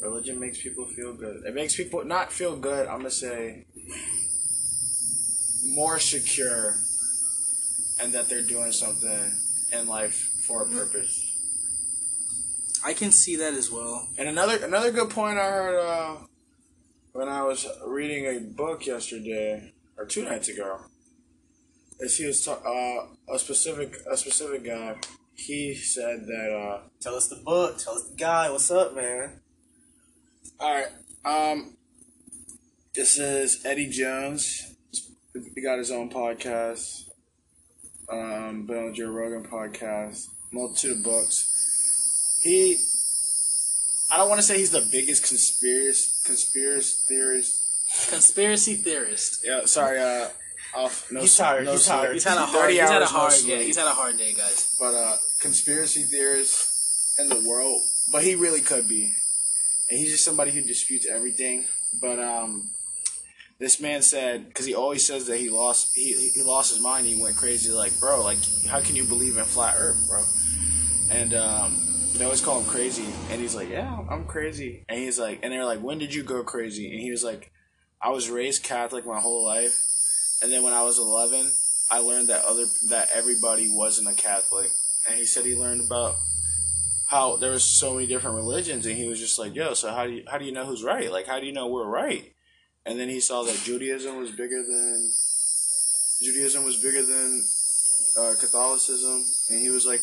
[SPEAKER 7] Religion makes people feel good. It makes people not feel good. I'm gonna say more secure and that they're doing something in life for a purpose.
[SPEAKER 4] I can see that as well.
[SPEAKER 7] And another another good point I heard uh, when I was reading a book yesterday or two nights ago as he was ta- uh, a specific a specific guy. He said that uh,
[SPEAKER 2] Tell us the book. Tell us the guy. What's up, man?
[SPEAKER 7] All right. Um, this is Eddie Jones. He got his own podcast. Um, been on Joe Rogan podcast. Multitude of books. He, I don't want to say he's the biggest conspiracy conspiracy theorist.
[SPEAKER 4] Conspiracy theorist.
[SPEAKER 7] Yeah, sorry. Uh, off. No,
[SPEAKER 2] He's tired,
[SPEAKER 7] No
[SPEAKER 2] he's
[SPEAKER 7] sleep.
[SPEAKER 2] tired.
[SPEAKER 4] He's had a
[SPEAKER 7] 30
[SPEAKER 4] hard. He's had a
[SPEAKER 7] no
[SPEAKER 4] hard.
[SPEAKER 7] sleep.
[SPEAKER 4] Yeah, he's had a hard day, guys.
[SPEAKER 7] but uh, conspiracy theorist in the world. But he really could be, and he's just somebody who disputes everything. But um, this man said because he always says that he lost he he lost his mind. He went crazy. Like, bro, like how can you believe in flat Earth, bro? And um, they always call him crazy, and he's like, yeah, I'm crazy. And he's like, and they're like, when did you go crazy? And he was like, I was raised Catholic my whole life, and then when I was 11, I learned that other that everybody wasn't a Catholic, and he said he learned about how there was so many different religions, and he was just like, yo, so how do you how do you know who's right? Like, how do you know we're right? And then he saw that Judaism was bigger than Judaism was bigger than uh, Catholicism, and he was like,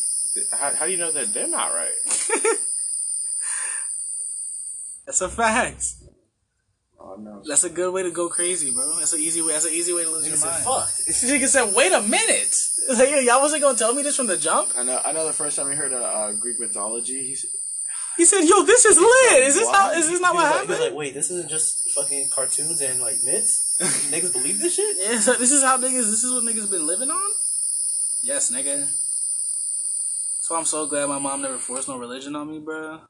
[SPEAKER 7] how, how do you know that they're not right? <laughs>
[SPEAKER 4] That's a fact.
[SPEAKER 7] Oh no.
[SPEAKER 4] That's a good way to go crazy, bro. That's an easy way. That's an easy way to lose
[SPEAKER 2] Nigga
[SPEAKER 4] your mind.
[SPEAKER 2] fuck.
[SPEAKER 4] This nigga said, "Wait a minute." <laughs> Like, y'all wasn't gonna tell me this from the jump.
[SPEAKER 7] I know. I know. The first time he heard uh, uh, Greek mythology, he said,
[SPEAKER 4] He said, "Yo, this is lit. Is this
[SPEAKER 7] What?
[SPEAKER 4] not? Is this not
[SPEAKER 2] He
[SPEAKER 4] what
[SPEAKER 2] like, he was
[SPEAKER 4] happened?"
[SPEAKER 2] like, wait, this isn't just fucking cartoons and like myths. <laughs> Niggas believe this shit.
[SPEAKER 4] Yeah, so this is how niggas. This is what niggas been living on. Yes, nigga. So I'm so glad my mom never forced no religion on me, bro.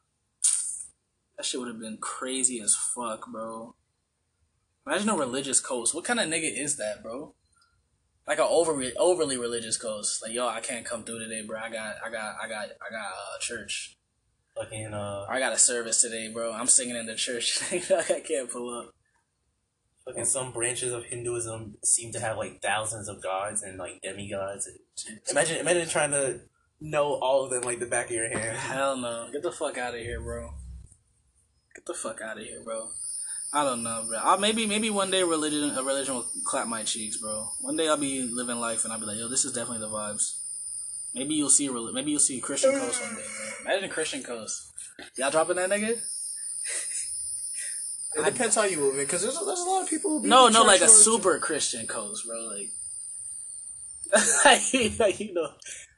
[SPEAKER 4] That shit would have been crazy as fuck, bro. Imagine a religious coast. What kind of nigga is that, bro? Like a overly overly religious coast. Like, yo, I can't come through today, bro. I got, I got, I got, I got uh, church.
[SPEAKER 2] Fucking uh,
[SPEAKER 4] I got a service today, bro. I'm singing in the church. <laughs> <laughs> I can't pull up.
[SPEAKER 2] fucking some branches of Hinduism seem to have like thousands of gods and like demigods. Imagine, imagine trying to know all of them like the back of your hand.
[SPEAKER 4] Hell no. Get the fuck out of here, bro. Get the fuck out of here, bro. I don't know, bro. I'll, maybe maybe one day religion a religion will clap my cheeks, bro. One day I'll be living life and I'll be like, yo, this is definitely the vibes. Maybe you'll see maybe you'll see Christian Coast one day, bro. Imagine Christian Coast. Y'all dropping that nigga?
[SPEAKER 7] It depends how you move it, because there's, there's a lot of people who be
[SPEAKER 4] No, no, like a super Christian Coast, bro. Like, <laughs> like you know,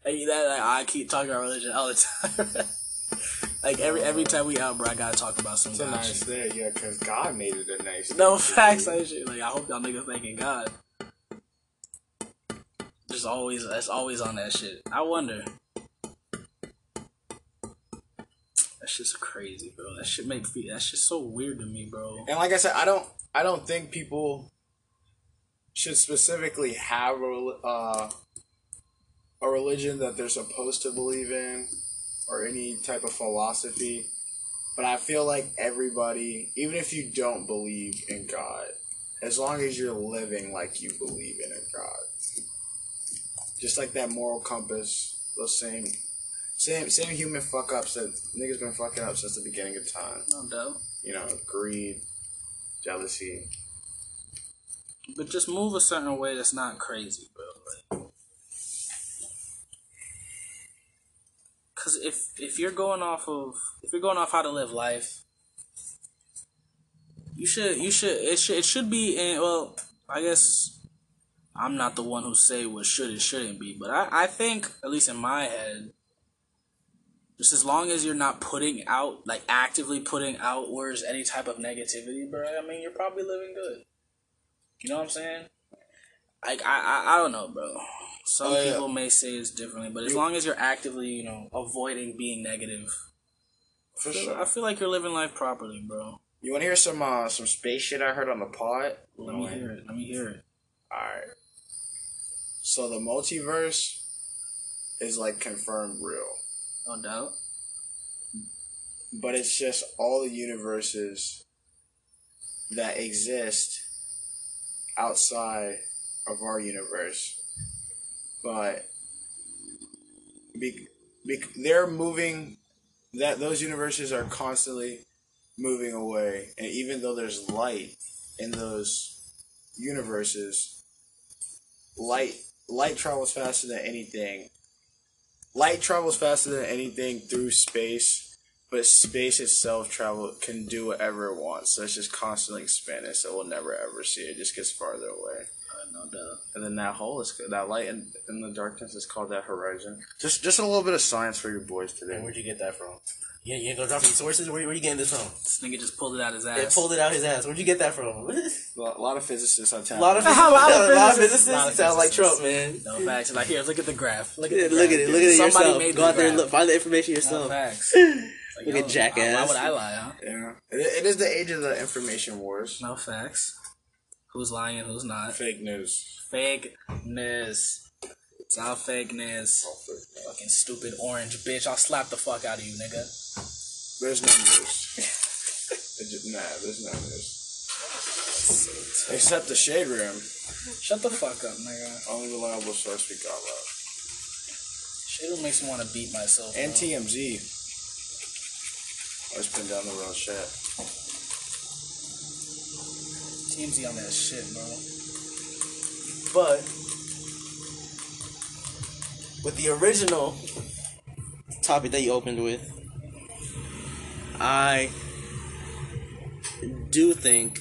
[SPEAKER 4] like that. Like, I keep talking about religion all the time. <laughs> like every every time we out, bro, I gotta talk about some
[SPEAKER 7] It's a nice
[SPEAKER 4] shit.
[SPEAKER 7] day, yeah, because God made it a nice
[SPEAKER 4] No
[SPEAKER 7] day. <laughs>
[SPEAKER 4] facts, like shit. Like I hope y'all niggas thanking God. Just always, that's always on that shit. I wonder. That shit's crazy, bro. That shit make me. That shit's so weird to me, bro.
[SPEAKER 7] And like I said, I don't, I don't think people should specifically have a, uh, a religion that they're supposed to believe in, or any type of philosophy. But I feel like everybody, even if you don't believe in God, as long as you're living like you believe in a God, just like that moral compass, those same, same, same human fuck ups that niggas been fucking up since the beginning of time.
[SPEAKER 4] No doubt.
[SPEAKER 7] You know, greed, jealousy.
[SPEAKER 4] But just move a certain way that's not crazy, bro. Like, Cause if if you're going off of if you're going off how to live life, you should you should it should it should be in well I guess I'm not the one who say what should and shouldn't be, but I I think at least in my head, just as long as you're not putting out like actively putting outwards any type of negativity, bro. I mean, you're probably living good. You know what I'm saying? Like I, I, I don't know, bro. Some
[SPEAKER 7] Oh, yeah.
[SPEAKER 4] people may say it's differently, but as long as you're actively, you know, avoiding being negative,
[SPEAKER 7] For
[SPEAKER 4] I feel-
[SPEAKER 7] sure.
[SPEAKER 4] I feel like you're living life properly, bro.
[SPEAKER 7] You want to hear some uh, some space shit I heard on the pod?
[SPEAKER 4] Let me hear it. Let me hear it.
[SPEAKER 7] All right. So the multiverse is like confirmed real,
[SPEAKER 4] No doubt.
[SPEAKER 7] but it's just all the universes that exist outside of our universe but be, be, they're moving. That those universes are constantly moving away, and even though there's light in those universes, light light travels faster than anything. Light travels faster than anything through space, but space itself travel can do whatever it wants. So it's just constantly expanding, so we'll never ever see it. It just gets farther away.
[SPEAKER 4] No doubt.
[SPEAKER 7] And then that hole is that light in, in the darkness is called that horizon. Just just a little bit of science for your boys today.
[SPEAKER 2] Where'd you get that from? You, you ain't gonna drop any sources? Where, where you getting this from?
[SPEAKER 4] This nigga just pulled it out his ass.
[SPEAKER 2] It pulled it out his ass. Where'd you get that from?
[SPEAKER 7] A lot, of physicists on
[SPEAKER 2] A
[SPEAKER 7] town.
[SPEAKER 2] lot of
[SPEAKER 4] A lot of <laughs> <laughs>
[SPEAKER 2] a lot of
[SPEAKER 4] physicists.
[SPEAKER 2] physicists.
[SPEAKER 4] A lot of
[SPEAKER 2] You sound like. Trump, man.
[SPEAKER 4] No facts. Like here, look at the graph. Look at
[SPEAKER 2] Yeah,
[SPEAKER 4] the
[SPEAKER 2] look at it. Look at it
[SPEAKER 4] Somebody
[SPEAKER 2] yourself.
[SPEAKER 4] made
[SPEAKER 2] Go
[SPEAKER 4] the
[SPEAKER 2] out there and look. Find the information
[SPEAKER 4] No
[SPEAKER 2] yourself.
[SPEAKER 4] facts. <laughs>
[SPEAKER 2] Look
[SPEAKER 4] Like,
[SPEAKER 2] at jackass.
[SPEAKER 4] Why would I lie, huh?
[SPEAKER 7] yeah, it, it is the age of the information wars.
[SPEAKER 4] No facts. Who's lying who's not?
[SPEAKER 7] Fake news.
[SPEAKER 4] Fake news. It's all fake news. Fucking stupid orange bitch. I'll slap the fuck out of you, nigga.
[SPEAKER 7] There's no news. Just- nah, there's no news. Except the shade room.
[SPEAKER 4] Shut the fuck up, nigga.
[SPEAKER 7] Only reliable source we got left.
[SPEAKER 4] Shit don't makes me want to beat myself.
[SPEAKER 7] And
[SPEAKER 4] bro.
[SPEAKER 7] TMZ. Always been down the real shit.
[SPEAKER 4] TMZ on that shit, bro.
[SPEAKER 2] But with the original topic that you opened with, I do think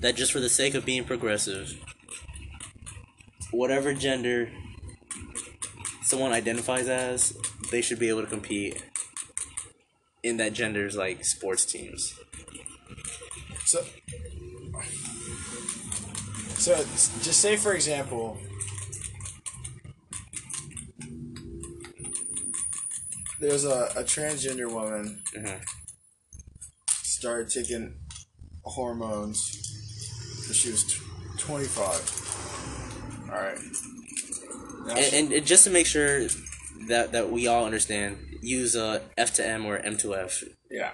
[SPEAKER 2] that just for the sake of being progressive, whatever gender someone identifies as, they should be able to compete in that gender's like sports teams.
[SPEAKER 7] So, so just say for example, there's a, a transgender woman
[SPEAKER 2] Mhm.
[SPEAKER 7] started taking hormones when she was tw 25. All right.
[SPEAKER 2] And,
[SPEAKER 7] she-
[SPEAKER 2] and, and just to make sure that that we all understand, use uh, F to M or M to F.
[SPEAKER 7] Yeah.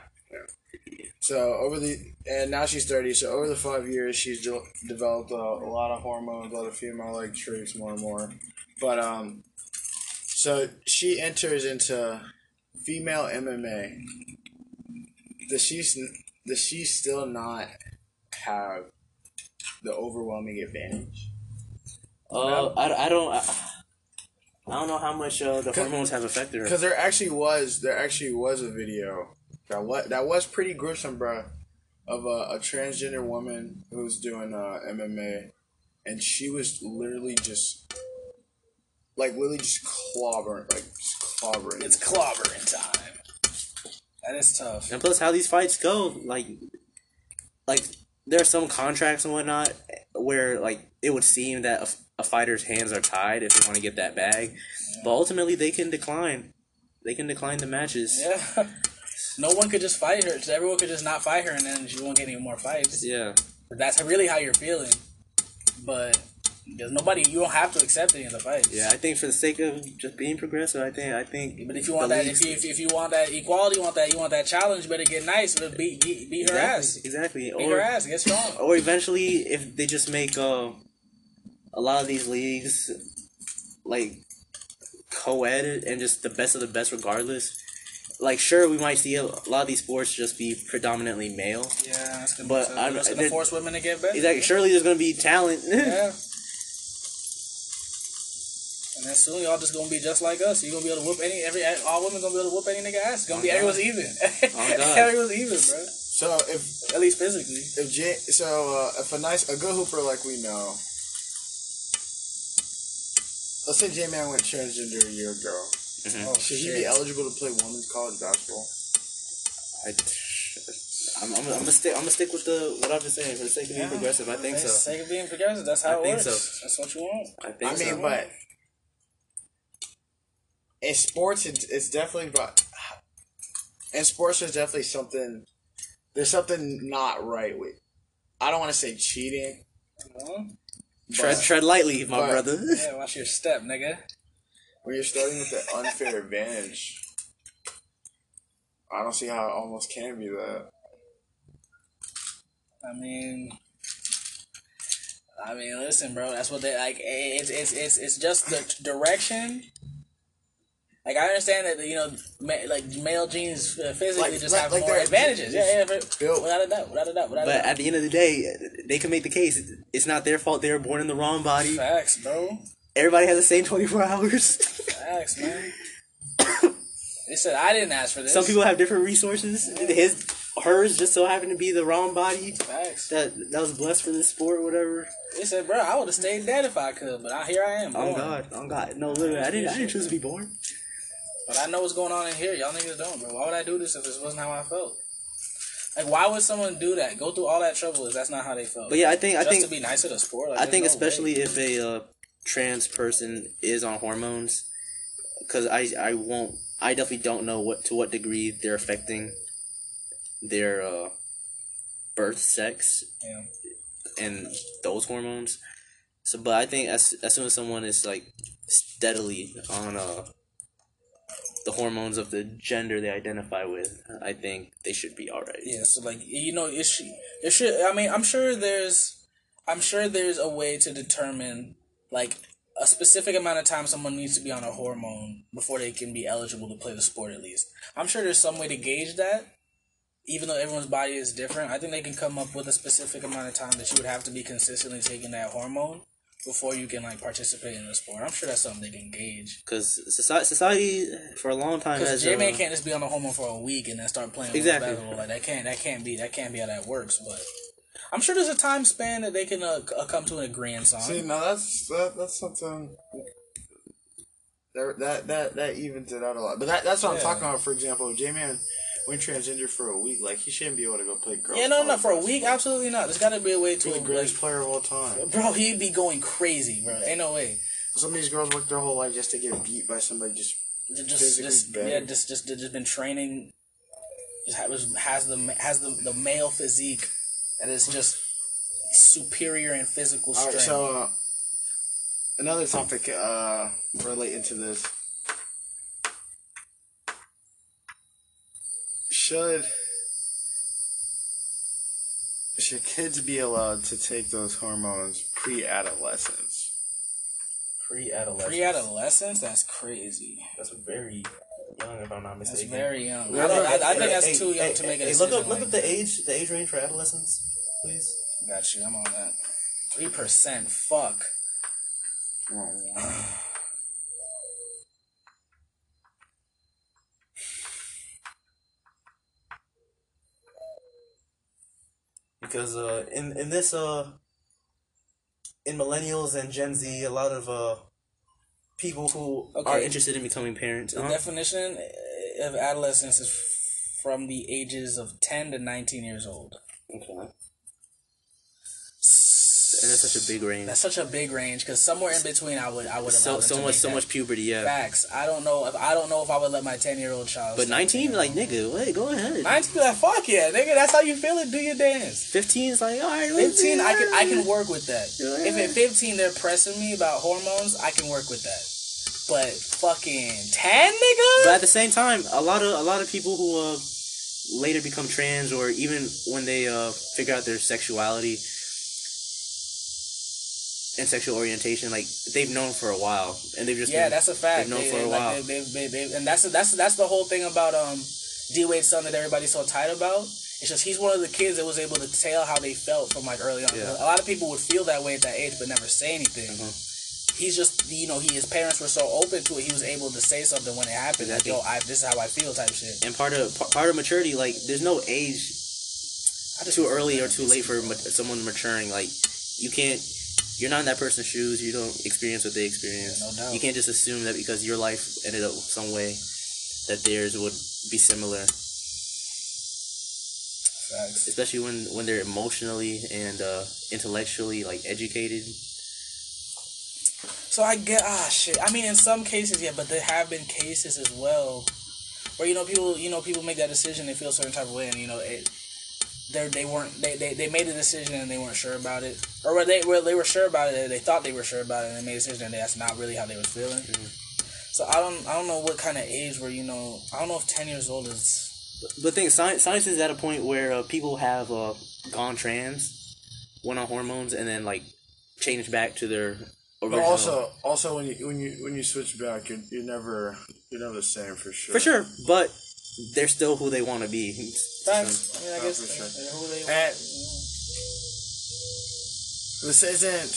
[SPEAKER 7] So over the and now she's thirty. So over the five years, she's de- developed a, a lot of hormones, a lot of female-like traits, more and more. But um, so she enters into female MMA. Does she does she still not have the overwhelming advantage?
[SPEAKER 2] Uh, I, I don't I, I don't know how much uh, the hormones have affected her.
[SPEAKER 7] Because there actually was there actually was a video that was that was pretty gruesome, bro, of a, a transgender woman who was doing uh, MMA, and she was literally just like literally just clobbering, like just clobbering.
[SPEAKER 4] It's clobbering time. That is tough.
[SPEAKER 2] And plus, how these fights go, like, like there are some contracts and whatnot where like it would seem that a, a fighter's hands are tied if they want to get that bag, but ultimately they can decline. They can decline the matches.
[SPEAKER 4] Yeah. <laughs> No one could just fight her. Everyone could just not fight her, and then she won't get any more fights.
[SPEAKER 2] Yeah.
[SPEAKER 4] That's really how you're feeling. But there's nobody. You don't have to accept any of the fights.
[SPEAKER 2] Yeah, I think for the sake of just being progressive, I think I think.
[SPEAKER 4] But if you want that, if you, if, if you want that equality, you want that, you want that challenge, you better get nice. Better beat beat, beat her
[SPEAKER 2] exactly,
[SPEAKER 4] ass.
[SPEAKER 2] exactly,
[SPEAKER 4] Beat her
[SPEAKER 2] or
[SPEAKER 4] ass. Get strong.
[SPEAKER 2] or eventually if they just make uh, a lot of these leagues like co-ed and just the best of the best regardless. Like sure, we might see a lot of these sports just be predominantly male.
[SPEAKER 4] Yeah, that's gonna,
[SPEAKER 2] But
[SPEAKER 4] so
[SPEAKER 2] I'm-
[SPEAKER 4] that's gonna force women to get better.
[SPEAKER 2] Exactly. Surely there's gonna be talent. <laughs>
[SPEAKER 4] Yeah. And then soon y'all just gonna be just like us. You gonna be able to whoop any every all women gonna be able to whoop any nigga ass. It's gonna be everyone's even.
[SPEAKER 2] Oh, <laughs> God.
[SPEAKER 4] everyone's even, bro.
[SPEAKER 7] So if
[SPEAKER 4] At least physically.
[SPEAKER 7] if J, so uh, if a nice a good hooper like we know, let's say J Man went transgender a year ago,
[SPEAKER 4] Oh,
[SPEAKER 7] should he be eligible to play women's college basketball?
[SPEAKER 2] I, I'm, I'm, I'm gonna stick. I'm gonna stick with the what I've been saying for the sake of being progressive. I think so.
[SPEAKER 4] For the sake of being progressive, that's how
[SPEAKER 2] I
[SPEAKER 4] it
[SPEAKER 2] think
[SPEAKER 4] works.
[SPEAKER 2] so.
[SPEAKER 4] That's what you want.
[SPEAKER 2] I think
[SPEAKER 7] I mean,
[SPEAKER 2] so.
[SPEAKER 7] but in sports, it, it's definitely about. In sports, there's definitely something. There's something not right with. I don't want to say cheating.
[SPEAKER 4] Uh-huh.
[SPEAKER 2] tread tread lightly, my
[SPEAKER 7] but-
[SPEAKER 2] brother.
[SPEAKER 4] Yeah, watch your step, nigga.
[SPEAKER 7] When you're starting with the unfair advantage, I don't see how it almost can be that.
[SPEAKER 4] I mean, I mean, listen, bro. That's what they like. It's it's it's it's just the t- direction. Like I understand that you know, ma- like male genes uh, physically
[SPEAKER 6] Like-
[SPEAKER 4] just
[SPEAKER 6] like-
[SPEAKER 4] have
[SPEAKER 6] like
[SPEAKER 4] more advantages. Yeah, yeah, for,
[SPEAKER 6] built-
[SPEAKER 4] without a doubt, without a doubt, without a
[SPEAKER 2] But
[SPEAKER 4] doubt.
[SPEAKER 2] at the end of the day, they can make the case. It's not their fault. They were born in the wrong body.
[SPEAKER 4] Facts, bro.
[SPEAKER 2] Everybody has the same twenty four hours.
[SPEAKER 4] Facts, man. <coughs> they said I didn't ask for this.
[SPEAKER 2] Some people have different resources. His, hers, just so happened to be the wrong body
[SPEAKER 4] Facts.
[SPEAKER 2] that that was blessed for this sport, or whatever.
[SPEAKER 4] They said, bro, I would have stayed dead if I could, but I, here I am.
[SPEAKER 2] Oh. God, oh God, no, literally, I didn't, I didn't choose to be born.
[SPEAKER 4] But I know what's going on in here. Y'all niggas don't, bro. Why would I do this if this wasn't how I felt? Like, why would someone do that? Go through all that trouble if that's not how they felt?
[SPEAKER 2] But yeah, I think, I
[SPEAKER 4] Just
[SPEAKER 2] think,
[SPEAKER 4] to be nice to the sport. Like,
[SPEAKER 2] I think
[SPEAKER 4] no
[SPEAKER 2] especially
[SPEAKER 4] way.
[SPEAKER 2] if a uh, trans person is on hormones, because I I won't I definitely don't know what to what degree they're affecting their uh, birth sex
[SPEAKER 4] Yeah.
[SPEAKER 2] and those hormones. So, but I think as as soon as someone is like steadily on uh the hormones of the gender they identify with, I think they should be alright.
[SPEAKER 4] Yeah, so like you know, it should, it should. I mean, I'm sure there's, I'm sure there's a way to determine like a specific amount of time someone needs to be on a hormone before they can be eligible to play the sport. At least, I'm sure there's some way to gauge that. Even though everyone's body is different, I think they can come up with a specific amount of time that you would have to be consistently taking that hormone before you can like participate in the sport. I'm sure that's something they can gauge.
[SPEAKER 2] Because society, society for a long time has
[SPEAKER 4] J Man
[SPEAKER 2] uh,
[SPEAKER 4] can't just be on the hormone for a week and then start playing
[SPEAKER 2] Exactly.
[SPEAKER 4] Like that can't that can't be that can't be how that works. But I'm sure there's a time span that they can uh, uh, come to an agreement on.
[SPEAKER 7] See, now that's that, that's something that that that that evens it out a lot. But that that's what I'm talking about. For example, J Man went transgender for a week, like he shouldn't be able to go play girls.
[SPEAKER 4] yeah, no, no, for a week, absolutely not. There's got to be a way to.
[SPEAKER 7] Be the greatest
[SPEAKER 4] like,
[SPEAKER 7] player of all time.
[SPEAKER 4] bro, he'd be going crazy, bro. Ain't no way.
[SPEAKER 7] Some of these girls work their whole life just to get beat by somebody. Just
[SPEAKER 4] Just, just,
[SPEAKER 7] better.
[SPEAKER 4] yeah, just, just, just been training. Just ha- was- has the has the the male physique that is just superior in physical strength.
[SPEAKER 7] right. So uh, another topic uh, relating to this. Should should kids be allowed to take those hormones pre-adolescence?
[SPEAKER 2] pre-adolescence.
[SPEAKER 4] Pre-adolescence, that's crazy.
[SPEAKER 2] That's very young, if I'm not mistaken.
[SPEAKER 4] That's very young. I, I, I think that's too young
[SPEAKER 2] hey,
[SPEAKER 4] to make a
[SPEAKER 2] hey,
[SPEAKER 4] decision.
[SPEAKER 2] Look up, look
[SPEAKER 4] like
[SPEAKER 2] up the age, the age range for adolescence, please.
[SPEAKER 4] Got you. I'm on that. Three percent. Fuck.
[SPEAKER 2] Because uh, in in this uh, in millennials and Gen Z, a lot of uh, people who are interested in becoming parents.
[SPEAKER 4] The
[SPEAKER 2] uh-huh.
[SPEAKER 4] definition of adolescence is from the ages of ten to nineteen years old.
[SPEAKER 2] Okay. And that's such a big range.
[SPEAKER 4] That's such a big range because somewhere in between, I would I would
[SPEAKER 2] so so much so
[SPEAKER 4] that.
[SPEAKER 2] much puberty, yeah.
[SPEAKER 4] facts. I don't know if I don't know if I would let my ten year old child.
[SPEAKER 2] But nineteen, like nigga, wait, go ahead.
[SPEAKER 4] nineteen, like fuck yeah, nigga. That's how you feel it. Do your dance.
[SPEAKER 2] Fifteen is like all right.
[SPEAKER 4] Fifteen, I can I can work with that.
[SPEAKER 2] Yeah.
[SPEAKER 4] If at fifteen they're pressing me about hormones, I can work with that. But fucking ten, nigga.
[SPEAKER 2] But at the same time, a lot of a lot of people who uh later become trans or even when they uh figure out their sexuality and sexual orientation, like they've known for a while and they've just
[SPEAKER 4] yeah,
[SPEAKER 2] been,
[SPEAKER 4] that's a fact.
[SPEAKER 2] They've known
[SPEAKER 4] They-
[SPEAKER 2] for a
[SPEAKER 4] they-
[SPEAKER 2] while.
[SPEAKER 4] they, they, they, and that's that's that's the whole thing about um D Wade's son that everybody's so tight about. It's just he's one of the kids that was able to tell how they felt from like early on.
[SPEAKER 2] Yeah.
[SPEAKER 4] A lot of people would feel that way at that age, but never say anything. He's just you know he his parents were so open to it. He was able to say something when it happened. Like yo, I, this is how I feel, type shit.
[SPEAKER 2] and part of part of maturity, like there's no age too early or too late for ma- someone maturing. Like you can't. You're not in that person's shoes. You don't experience what they experience.
[SPEAKER 4] Yeah, no doubt.
[SPEAKER 2] You can't just assume that because your life ended up some way that theirs would be similar.
[SPEAKER 4] Facts.
[SPEAKER 2] especially when when they're emotionally and uh intellectually like educated
[SPEAKER 4] So I get ah shit. I mean, in some cases, yeah, but there have been cases as well where you know people, you know, people make that decision. They feel a certain type of way, and you know, it, they they weren't they, they they made a decision and they weren't sure about it, or where they where they were sure about it. They thought they were sure about it, and they made a decision, and that's not really how they were feeling. So I don't I don't know what kind of age where you know I don't know if ten years old is
[SPEAKER 2] but think science science is at a point where uh, people have uh gone trans went on hormones and then like changed back to their
[SPEAKER 7] But also, also when you when you when you switch back, you're, you're never you're never the same for sure.
[SPEAKER 2] for sure, but they're still who they want to be.
[SPEAKER 4] I mean, I guess
[SPEAKER 7] for sure. And this isn't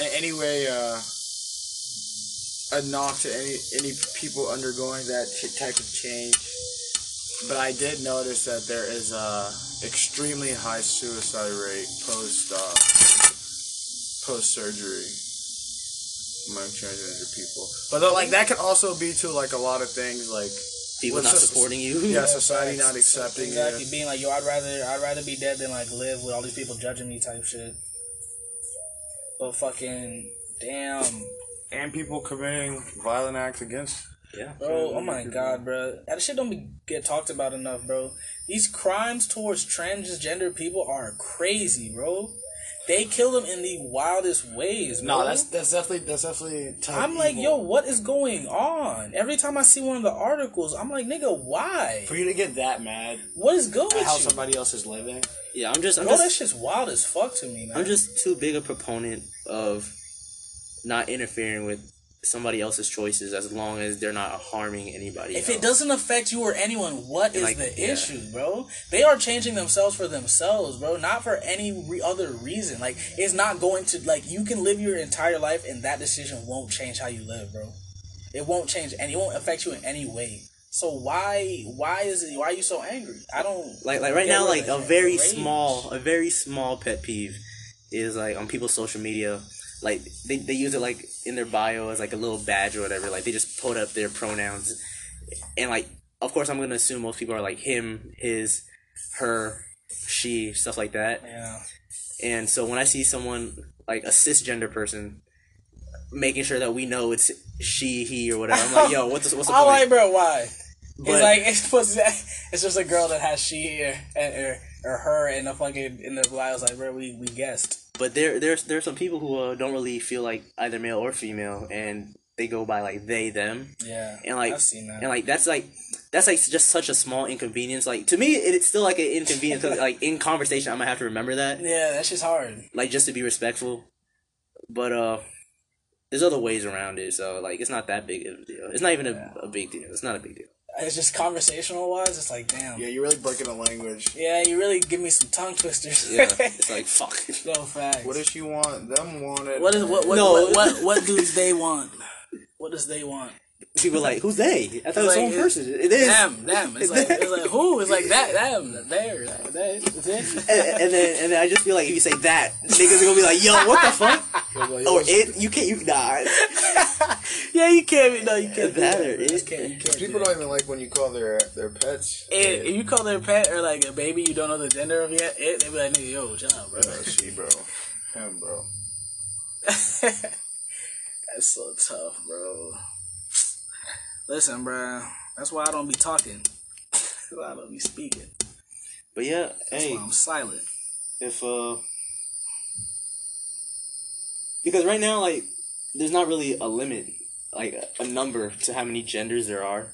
[SPEAKER 7] in any way uh, a knock to any any people undergoing that type of change. But I did notice that there is a extremely high suicide rate post uh, post surgery among transgender people. But though, like that could also be to like a lot of things, like
[SPEAKER 2] People
[SPEAKER 7] What's
[SPEAKER 2] not
[SPEAKER 7] this-
[SPEAKER 2] supporting you.
[SPEAKER 7] yeah, <laughs> society not accepting
[SPEAKER 4] exactly
[SPEAKER 7] you.
[SPEAKER 4] being like yo, I'd rather I'd rather be dead than like live with all these people judging me type shit. But fucking damn,
[SPEAKER 7] and people committing violent acts against.
[SPEAKER 2] yeah.
[SPEAKER 4] bro. Oh my god, bro. That shit don't be, get talked about enough, bro. These crimes towards transgender people are crazy, bro. They kill them in the wildest ways, bro.
[SPEAKER 7] No, that's that's definitely that's definitely.
[SPEAKER 4] I'm like,
[SPEAKER 7] evil.
[SPEAKER 4] yo, what is going on? Every time I see one of the articles, I'm like, nigga, why?
[SPEAKER 7] for you to get that mad
[SPEAKER 4] What is good
[SPEAKER 7] at
[SPEAKER 4] with
[SPEAKER 7] how
[SPEAKER 4] you?
[SPEAKER 7] somebody else is living.
[SPEAKER 2] Yeah, I'm just, I'm
[SPEAKER 4] Bro,
[SPEAKER 2] just,
[SPEAKER 4] that shit's wild as fuck to me, man.
[SPEAKER 2] I'm just too big a proponent of not interfering with somebody else's choices as long as they're not harming anybody.
[SPEAKER 4] If
[SPEAKER 2] else.
[SPEAKER 4] it doesn't affect you or anyone, what is
[SPEAKER 2] Like,
[SPEAKER 4] the
[SPEAKER 2] yeah.
[SPEAKER 4] issue, bro? They are changing themselves for themselves, bro, not for any re- other reason. Like, it's not going to, like, you can live your entire life and that decision won't change how you live, bro. It won't change and it won't affect you in any way. So why, why is it, why are you so angry? I don't.
[SPEAKER 2] like like right now like a very
[SPEAKER 4] rage-
[SPEAKER 2] small a very small pet peeve is like on people's social media like they, they use it like in their bio as like a little badge or whatever like they just put up their pronouns and like of course i'm gonna assume most people are like him his her she stuff like that
[SPEAKER 4] Yeah.
[SPEAKER 2] and so when i see someone like a cisgender person making sure that we know it's she he or whatever i'm like yo what's the, what's the <laughs>
[SPEAKER 4] I'm
[SPEAKER 2] point
[SPEAKER 4] like, bro, why?
[SPEAKER 2] But-
[SPEAKER 4] it's like <laughs> it's supposed to, it's just a girl that has she or, or, or her in the fucking in the bio. It's like, bro, we we guessed.
[SPEAKER 2] But there, there's there's some people who uh, don't really feel like either male or female, and they go by like they them,
[SPEAKER 4] Yeah,
[SPEAKER 2] and like
[SPEAKER 4] I've seen that.
[SPEAKER 2] and like that's like that's like just such a small inconvenience. Like to me, it's still like an inconvenience. 'cause, like in conversation, I'm gonna have to remember that,
[SPEAKER 4] yeah, that's just hard.
[SPEAKER 2] like just to be respectful. But uh, there's other ways around it, so like it's not that big of a deal. It's not even a, a big deal. It's not a big deal.
[SPEAKER 4] It's just conversational wise. It's like, damn.
[SPEAKER 7] Yeah, you're really breaking the language.
[SPEAKER 4] Yeah, you really give me some tongue twisters.
[SPEAKER 2] Yeah, it's <laughs> like fuck.
[SPEAKER 4] no facts.
[SPEAKER 7] What does you want? Them wanted.
[SPEAKER 4] what is what what,
[SPEAKER 2] No.
[SPEAKER 4] what what what does they want? What does they want?
[SPEAKER 2] People are like who's they? I thought it was
[SPEAKER 4] Like,
[SPEAKER 2] one
[SPEAKER 4] it-
[SPEAKER 2] person. It is.
[SPEAKER 4] Them, them. It's like it's like who? It's like that, them, there, that, that's.
[SPEAKER 2] And, and then and then I just feel like if you say that, niggas are gonna be like, yo, what the fuck? Or it? You can't. You nah. <laughs>
[SPEAKER 4] Yeah, you can't. be- No, you can't. do
[SPEAKER 2] That
[SPEAKER 4] that,
[SPEAKER 2] or it.
[SPEAKER 4] You can't. You can't.
[SPEAKER 7] People
[SPEAKER 4] do
[SPEAKER 7] don't even like when you call their their pets.
[SPEAKER 4] that. If if you call their pet or like a baby, you don't know the gender of yet. It, they be like, nigga, yo, chill out, bro.
[SPEAKER 7] Uh, she, bro. Him, bro. <laughs>
[SPEAKER 4] That's so tough, bro. Listen, bro. That's why I don't be talking. That's <laughs> why I don't be speaking.
[SPEAKER 2] But yeah,
[SPEAKER 4] That's
[SPEAKER 2] hey,
[SPEAKER 4] why I'm silent.
[SPEAKER 2] if uh, because right now, like, there's not really a limit, like a number to how many genders there are.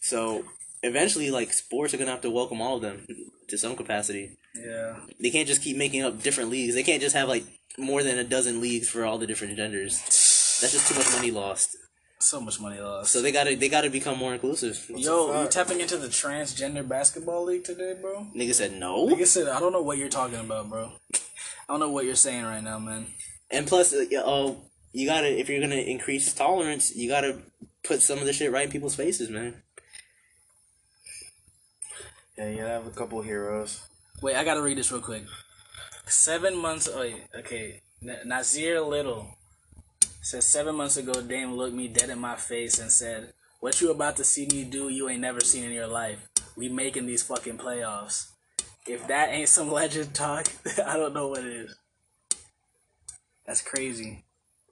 [SPEAKER 2] So eventually, like, sports are gonna have to welcome all of them to some capacity.
[SPEAKER 4] Yeah.
[SPEAKER 2] They can't just keep making up different leagues. They can't just have like more than a dozen leagues for all the different genders. That's just too much money lost.
[SPEAKER 4] So much money lost.
[SPEAKER 2] So they gotta they gotta become more inclusive.
[SPEAKER 4] Yo, you tapping into the transgender basketball league today, bro?
[SPEAKER 2] Nigga said no.
[SPEAKER 4] Nigga said, I don't know what you're talking about, bro. <laughs> I don't know what you're saying right now, man.
[SPEAKER 2] And plus, uh, yeah, oh, you gotta if you're gonna increase tolerance, you gotta put some of the shit right in people's faces, man.
[SPEAKER 7] Yeah, you gotta have a couple heroes.
[SPEAKER 4] Wait, I gotta read this real quick. Seven months. Oh, yeah, okay. N- Nazir Little says seven months ago, Dame looked me dead in my face and said, "What you about to see me do, you ain't never seen in your life. We making these fucking playoffs. If that ain't some <laughs> legend talk, <laughs> I don't know what is." That's crazy.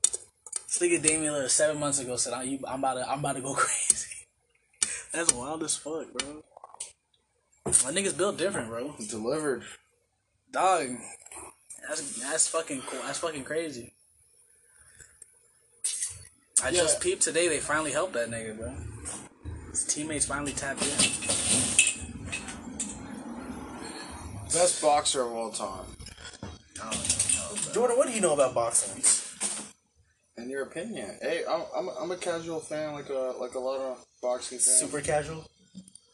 [SPEAKER 4] This nigga Damian Lillard seven months ago said, "I'm, you, I'm about to, I'm about to go <laughs> crazy." That's wild as fuck, bro. My niggas built different, bro.
[SPEAKER 7] Delivered.
[SPEAKER 4] Dog, that's that's fucking cool. That's fucking crazy. I just
[SPEAKER 7] Yeah.
[SPEAKER 4] peeped today. They finally helped that nigga, bro. His teammates finally tapped in.
[SPEAKER 7] Best boxer of all time.
[SPEAKER 4] Oh, no, no.
[SPEAKER 2] Jordan, what do you know about boxing?
[SPEAKER 7] In your opinion, hey, I'm I'm a, I'm a casual fan, like a like a lot of boxing fans.
[SPEAKER 2] Super casual.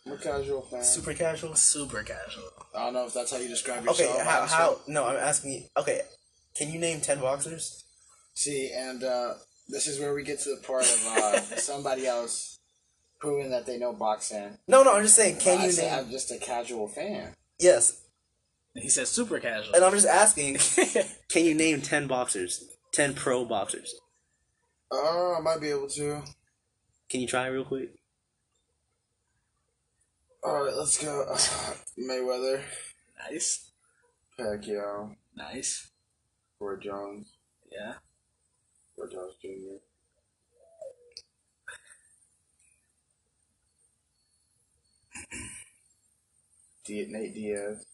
[SPEAKER 7] I'm a casual fan.
[SPEAKER 2] Super casual.
[SPEAKER 4] Super casual.
[SPEAKER 7] I don't know if that's how you describe yourself.
[SPEAKER 2] Okay,
[SPEAKER 7] yourself.
[SPEAKER 2] how, how? No, I'm asking you. Okay, can you name ten boxers?
[SPEAKER 7] See, and uh, this is where we get to the part of uh, <laughs> somebody else proving that they know boxing.
[SPEAKER 2] No, no, I'm just saying. Can
[SPEAKER 7] I
[SPEAKER 2] you
[SPEAKER 7] say
[SPEAKER 2] name?
[SPEAKER 7] I'm just a casual fan.
[SPEAKER 2] Yes,
[SPEAKER 4] He said super casual.
[SPEAKER 2] and I'm just asking. <laughs> can you name ten boxers? Ten pro boxers.
[SPEAKER 7] Oh, I might be able to.
[SPEAKER 2] Can you try real quick?
[SPEAKER 7] All right, let's go. <sighs> Mayweather,
[SPEAKER 4] Nice.
[SPEAKER 7] Pacquiao,
[SPEAKER 4] Nice.
[SPEAKER 7] Roy Jones,
[SPEAKER 4] Yeah.
[SPEAKER 7] Roy Jones Jr. D- Nate Diaz.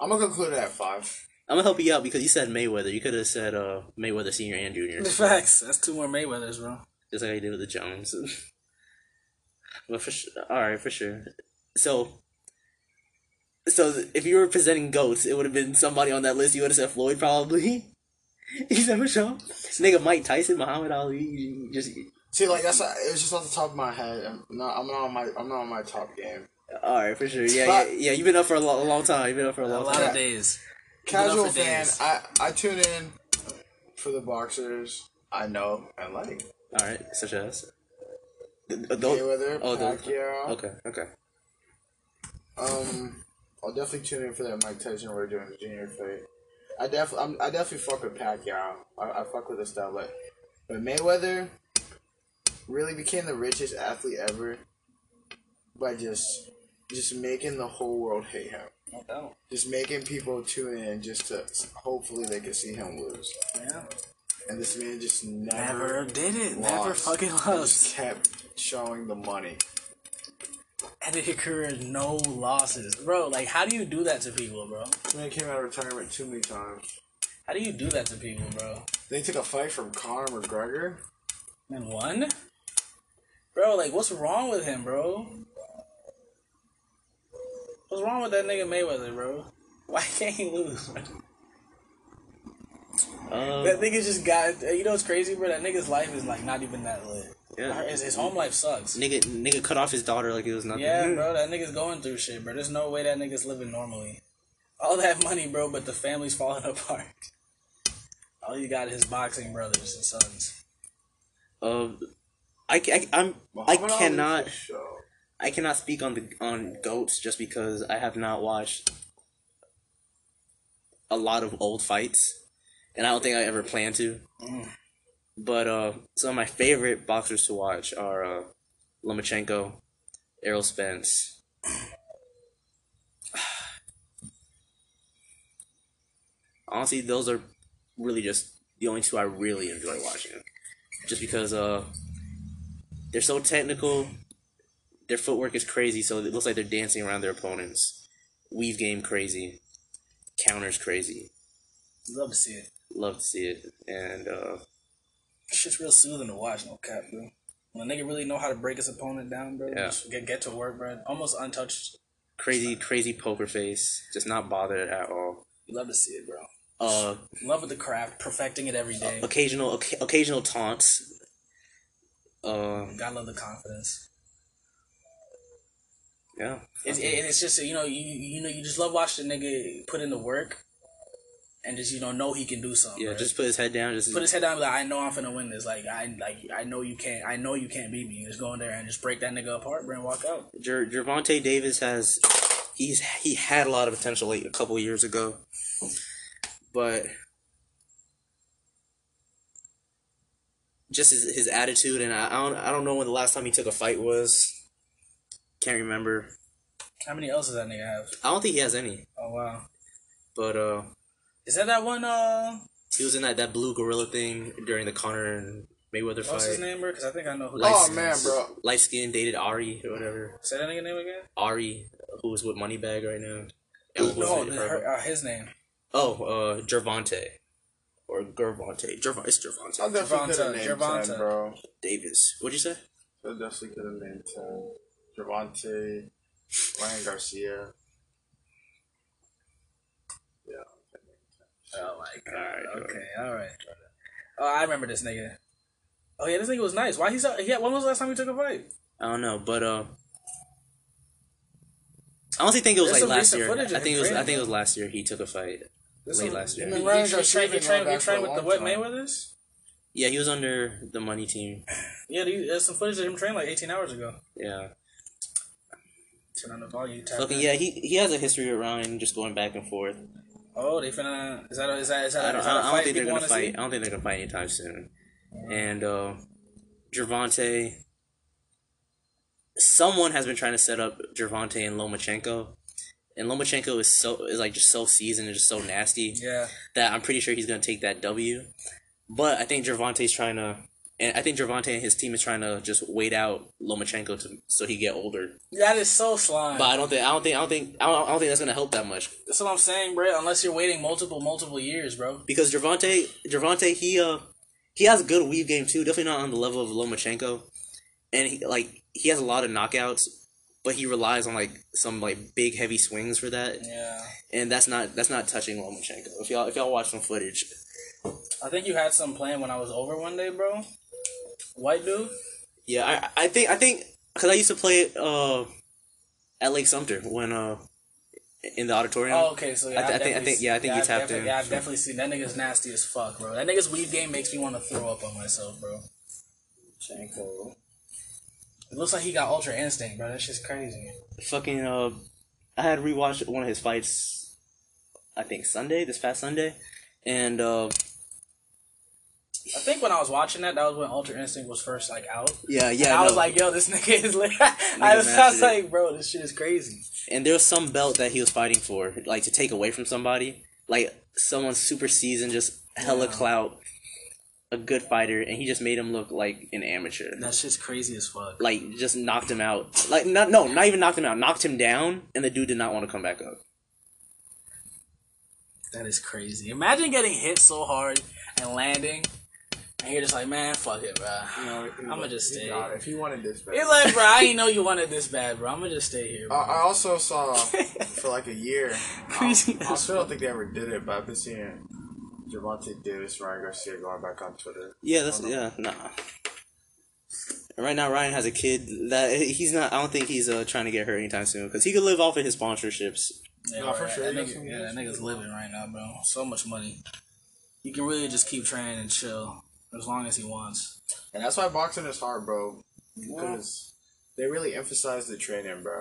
[SPEAKER 7] I'm gonna conclude it at five.
[SPEAKER 2] I'm gonna help you out because you said Mayweather. You could have said uh, Mayweather Senior and Junior.
[SPEAKER 4] The facts. That's two more Mayweathers, bro.
[SPEAKER 2] Just like I did with the Jones. <laughs> but for sure, all right, for sure. So, so if you were presenting goats, it would have been somebody on that list. You would have said Floyd, probably. you said Michelle, nigga, Mike Tyson, Muhammad Ali. you Just
[SPEAKER 7] See, like that's it was just off the top of my head. I'm not, I'm not on my I'm not on my top game.
[SPEAKER 2] all right, for sure. Yeah, yeah, yeah. You've been up for a, lo- a long time. You've been up for a long
[SPEAKER 4] A
[SPEAKER 2] long
[SPEAKER 4] lot
[SPEAKER 2] time.
[SPEAKER 4] of days.
[SPEAKER 7] Casual fan.
[SPEAKER 4] days.
[SPEAKER 7] I I tune in for the boxers I know and like.
[SPEAKER 2] All right, such as. Th- th-
[SPEAKER 7] Mayweather,
[SPEAKER 2] oh, those-
[SPEAKER 7] Pacquiao.
[SPEAKER 2] Okay, okay.
[SPEAKER 7] Um, I'll definitely tune in for that Mike Tyson Roy Jones Jr. fight. I def I'm, I definitely fuck with Pacquiao. I, I fuck with his style, but but Mayweather really became the richest athlete ever by just just making the whole world hate him.
[SPEAKER 4] No doubt.
[SPEAKER 7] Just making people tune in just to hopefully they can see him lose.
[SPEAKER 4] Yeah.
[SPEAKER 7] And this man just never,
[SPEAKER 4] Never did it. Never
[SPEAKER 7] lost.
[SPEAKER 4] fucking
[SPEAKER 7] He
[SPEAKER 4] lost.
[SPEAKER 7] Just kept showing the money.
[SPEAKER 4] And it occurred no losses. Bro, like, how do you do that to people, bro?
[SPEAKER 7] This man came out of retirement too many times.
[SPEAKER 4] How do you do that to people, bro?
[SPEAKER 7] They took a fight from Conor McGregor.
[SPEAKER 4] And won? Bro, like, what's wrong with him, bro? What's wrong with that nigga Mayweather, bro? <laughs> Why can't he lose, bro?
[SPEAKER 2] Um,
[SPEAKER 4] That nigga just got. You know what's crazy, bro? That nigga's life is like not even that lit.
[SPEAKER 2] yeah.
[SPEAKER 4] His, his home life sucks.
[SPEAKER 2] Nigga, nigga cut off his daughter like it was nothing.
[SPEAKER 4] Yeah, bro, that nigga's going through shit, bro. There's no way that nigga's living normally. All that money, bro, but the family's falling <laughs> apart. All you got is boxing brothers and sons.
[SPEAKER 2] Um, I, I, I'm, I
[SPEAKER 7] Muhammad Ali
[SPEAKER 2] cannot. I cannot speak on the on goats just because I have not watched a lot of old fights, and I don't think I ever plan to. But uh, some of my favorite boxers to watch are uh, Lomachenko, Errol Spence. <sighs> Honestly, those are really just the only two I really enjoy watching, just because uh, they're so technical their footwork is crazy, so it looks like they're dancing around their opponents. Weave game crazy, counters crazy.
[SPEAKER 4] Love to see it.
[SPEAKER 2] Love to see it, and uh,
[SPEAKER 4] Shit's real soothing to watch, no cap, bro. When a nigga really know how to break his opponent down, bro,
[SPEAKER 2] Yeah.
[SPEAKER 4] just get, get to work, bro. Almost untouched.
[SPEAKER 2] crazy, crazy poker face, just not bothered at all.
[SPEAKER 4] Love to see it, bro.
[SPEAKER 2] Uh,
[SPEAKER 4] Love with the craft, perfecting it every day.
[SPEAKER 2] occasional, oca- occasional taunts. Uh,
[SPEAKER 4] Gotta love the confidence.
[SPEAKER 2] yeah.
[SPEAKER 4] It's, it, it's just you know you you know you just love watching the nigga put in the work, and just you know know he can do something.
[SPEAKER 2] Yeah,
[SPEAKER 4] right?
[SPEAKER 2] just put his head down. Just
[SPEAKER 4] put his head down. Like I know I'm finna win this. Like I like I know you can't. I know you can't beat me. Just go in there and just break that nigga apart, bro, and walk out.
[SPEAKER 2] Gervonta Davis has he's he had a lot of potential like a couple years ago, but just his, his attitude and I, I don't I don't know when the last time he took a fight was. Can't remember.
[SPEAKER 4] How many else does that nigga have?
[SPEAKER 2] I don't think he has any.
[SPEAKER 4] Oh wow,
[SPEAKER 2] But uh,
[SPEAKER 4] is that that one? Uh,
[SPEAKER 2] he was in that, that blue gorilla thing during the Conor and Mayweather
[SPEAKER 4] what's his name, bro? Because I think I know who.
[SPEAKER 2] Light
[SPEAKER 7] Oh
[SPEAKER 2] skin-
[SPEAKER 7] man, bro.
[SPEAKER 2] Light skin dated Ari or whatever.
[SPEAKER 4] Say that nigga name again.
[SPEAKER 2] Ari, who was with Moneybagg right now. Ellen was
[SPEAKER 4] No,
[SPEAKER 2] her-
[SPEAKER 4] her, uh, his name.
[SPEAKER 2] Oh, uh, Gervonta. or Gervonta. Gervonta. It's Gervonta.
[SPEAKER 7] I definitely could have
[SPEAKER 4] Gervonta,
[SPEAKER 7] named
[SPEAKER 4] Gervonta.
[SPEAKER 7] 10, bro.
[SPEAKER 2] Davis. What'd you say?
[SPEAKER 7] I definitely could have named 10. Javante, Ryan Garcia.
[SPEAKER 4] Oh my god.
[SPEAKER 2] Alright,
[SPEAKER 4] okay, all right. Oh, I remember this nigga. Oh yeah, this nigga was nice. Why he he's yeah? When was the last time he took a fight?
[SPEAKER 2] I don't know, but uh, I honestly think it was
[SPEAKER 4] There's
[SPEAKER 2] like last year. I think it was. I think it was last year. He took a fight
[SPEAKER 4] There's
[SPEAKER 2] late
[SPEAKER 4] some-
[SPEAKER 2] last year.
[SPEAKER 7] I mean,
[SPEAKER 4] He,
[SPEAKER 7] Ryan
[SPEAKER 4] he, trained, he trained, he trained with the
[SPEAKER 7] long
[SPEAKER 4] what. Mayweather's?
[SPEAKER 2] Yeah, he was under the money team.
[SPEAKER 4] Yeah, he- there's some footage of him training like 18 hours ago.
[SPEAKER 2] Yeah,
[SPEAKER 4] Turn on the volume. Tap
[SPEAKER 2] fucking
[SPEAKER 4] in.
[SPEAKER 2] yeah. He he has a history with Ryan, just going back and forth.
[SPEAKER 4] Oh, they finna. Is that a, is that is that,
[SPEAKER 2] I don't,
[SPEAKER 4] is that a
[SPEAKER 2] I don't think they're gonna fight.
[SPEAKER 4] see?
[SPEAKER 2] I don't think they're gonna fight anytime soon. And uh, Gervonta, someone has been trying to set up Gervonta and Lomachenko, and Lomachenko is so is like just so seasoned and just so nasty
[SPEAKER 4] Yeah.
[SPEAKER 2] that I'm pretty sure he's gonna take that W. But I think Gervonta's trying to, and I think Gervonta and his team is trying to just wait out Lomachenko to so he get older.
[SPEAKER 4] That is so slime.
[SPEAKER 2] But I don't think I don't think I don't think I don't, I don't think that's gonna help that much
[SPEAKER 4] That's what I'm saying, bro. Unless you're waiting multiple, multiple years, bro.
[SPEAKER 2] because Gervonta Gervonta he uh he has a good weave game too. Definitely not on the level of Lomachenko, and he like he has a lot of knockouts, but he relies on like some like big heavy swings for that,
[SPEAKER 4] Yeah.
[SPEAKER 2] and that's not that's not touching Lomachenko. If y'all if y'all watch some footage,
[SPEAKER 4] I think you had some plan when I was over one day, bro. White dude.
[SPEAKER 2] yeah, I I think I think because I used to play uh at Lake Sumter when uh in the auditorium.
[SPEAKER 4] Oh, okay. So yeah,
[SPEAKER 2] I th-
[SPEAKER 4] I've
[SPEAKER 2] I think- I think- yeah, I think
[SPEAKER 4] seen-
[SPEAKER 2] you tapped
[SPEAKER 4] definitely-
[SPEAKER 2] in.
[SPEAKER 4] Yeah, I've definitely seen that nigga's nasty as fuck, bro. That nigga's weave game makes me want to throw up on myself, bro.
[SPEAKER 2] Lomachenko.
[SPEAKER 4] It looks like he got ultra instinct, bro. That's just crazy.
[SPEAKER 2] fucking uh I had rewatched one of his fights I think Sunday, this past Sunday. And uh
[SPEAKER 4] I think when I was watching that, that was when Ultra Instinct was first like out.
[SPEAKER 2] yeah,
[SPEAKER 4] And
[SPEAKER 2] yeah.
[SPEAKER 4] I was like, yo, this <laughs> nigga is lit. I was, I was like, bro, this shit is crazy.
[SPEAKER 2] and there was some belt that he was fighting for, like to take away from somebody. Like someone super seasoned, just hella clout, a good fighter, and he just made him look like an amateur.
[SPEAKER 4] That shit's crazy as fuck.
[SPEAKER 2] Like just knocked him out. Like not no, not even knocked him out, knocked him down, and the dude did not want to come back up.
[SPEAKER 4] That is crazy. Imagine getting hit so hard and landing, and you're just like, man, fuck it, bro.
[SPEAKER 7] You know,
[SPEAKER 4] I'ma
[SPEAKER 7] like,
[SPEAKER 4] just stay.
[SPEAKER 7] got. If he wanted this bad.
[SPEAKER 4] He's like, bro, I didn't know you wanted this bad, bro. I'm gonna just stay here,
[SPEAKER 7] I,
[SPEAKER 4] bro.
[SPEAKER 7] I also saw <laughs> for like a year. <laughs>
[SPEAKER 4] Crazy
[SPEAKER 7] I, I still don't think they ever did it, but I've been seeing Javante Davis, Ryan Garcia going back on Twitter.
[SPEAKER 2] Yeah, that's yeah, nah. Right now, Ryan has a kid that he's not. I don't think he's uh, trying to get hurt anytime soon because he could live off of his sponsorships.
[SPEAKER 4] Yeah,
[SPEAKER 7] No, for
[SPEAKER 4] right.
[SPEAKER 7] sure,
[SPEAKER 4] That nigga, yeah, that nigga's living right now, bro. So much money. You can really just keep training and chill as long as he wants.
[SPEAKER 7] And that's why boxing is hard, bro. Because they really emphasize the training, bro.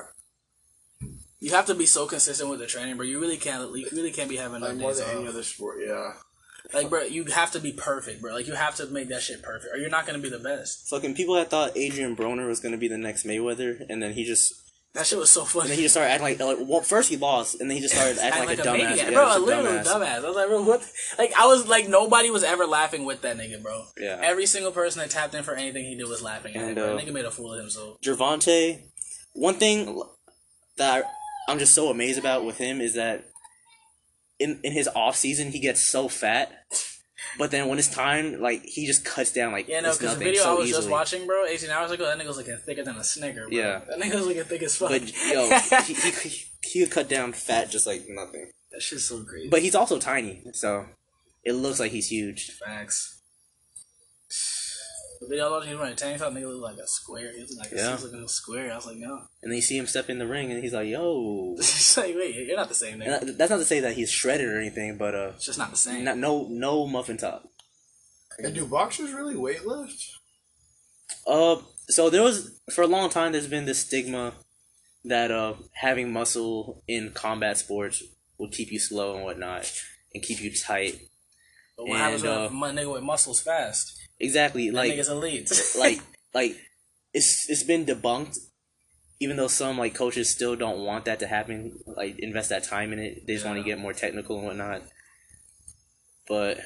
[SPEAKER 4] You have to be so consistent with the training, bro. You really can't. You really can't be having
[SPEAKER 7] Like
[SPEAKER 4] no
[SPEAKER 7] more
[SPEAKER 4] days
[SPEAKER 7] than any other sport, yeah.
[SPEAKER 4] Like, bro, you have to be perfect, bro. Like, you have to make that shit perfect, or you're not gonna be the best.
[SPEAKER 2] Fucking people that thought Adrian Broner was gonna be the next Mayweather, and then he just
[SPEAKER 4] That shit was so
[SPEAKER 2] and
[SPEAKER 4] funny.
[SPEAKER 2] then he just started acting like, like well, first he lost, and then he just started <laughs> acting like, a, dumbass.
[SPEAKER 4] maniac.
[SPEAKER 2] Yeah,
[SPEAKER 4] bro.
[SPEAKER 2] a
[SPEAKER 4] literally
[SPEAKER 2] dumbass.
[SPEAKER 4] dumbass. I was like, bro, what? Like, I was like, nobody was ever laughing with that nigga, bro.
[SPEAKER 2] Yeah.
[SPEAKER 4] Every single person that tapped in for anything he did was laughing at him.
[SPEAKER 2] And, uh,
[SPEAKER 4] nigga made a fool of himself.
[SPEAKER 2] Gervonta, one thing that I'm just so amazed about with him is that in in his off season he gets so fat, but then when it's time, like he just cuts down like
[SPEAKER 4] Yeah, no, because the video
[SPEAKER 2] so
[SPEAKER 4] I was
[SPEAKER 2] easily.
[SPEAKER 4] just watching, bro, 18 hours ago, that nigga was looking thicker than a Snicker, bro.
[SPEAKER 2] Yeah.
[SPEAKER 4] That nigga was looking thick as fuck.
[SPEAKER 2] But yo, <laughs> he, he, he, he could cut down fat just like nothing.
[SPEAKER 4] that shit's so crazy.
[SPEAKER 2] But he's also tiny, so it looks like he's huge.
[SPEAKER 4] Facts. The video I was watching, he was wearing a tank top, nigga looked like a square. He was like,
[SPEAKER 2] Yeah.
[SPEAKER 4] he was looking square. I was like, no.
[SPEAKER 2] And then you see him step in the ring, and he's like, "Yo." <laughs>
[SPEAKER 4] It's like, wait, you're not the same nigga.
[SPEAKER 2] And that's not to say that he's shredded or anything, but uh,
[SPEAKER 4] It's just not the same.
[SPEAKER 2] not, no no muffin top.
[SPEAKER 7] And do boxers really weight lift?
[SPEAKER 2] Uh, so there was for a long time. There's been this stigma that uh having muscle in combat sports will keep you slow and whatnot, and keep you tight.
[SPEAKER 4] but what happens
[SPEAKER 2] and,
[SPEAKER 4] when
[SPEAKER 2] uh,
[SPEAKER 4] a nigga with muscles fast?
[SPEAKER 2] Exactly,
[SPEAKER 4] That
[SPEAKER 2] like
[SPEAKER 4] nigga's elite. <laughs>
[SPEAKER 2] like like it's it's been debunked. Even though some like coaches still don't want that to happen, like invest that time in it, they just want to get more technical and whatnot. But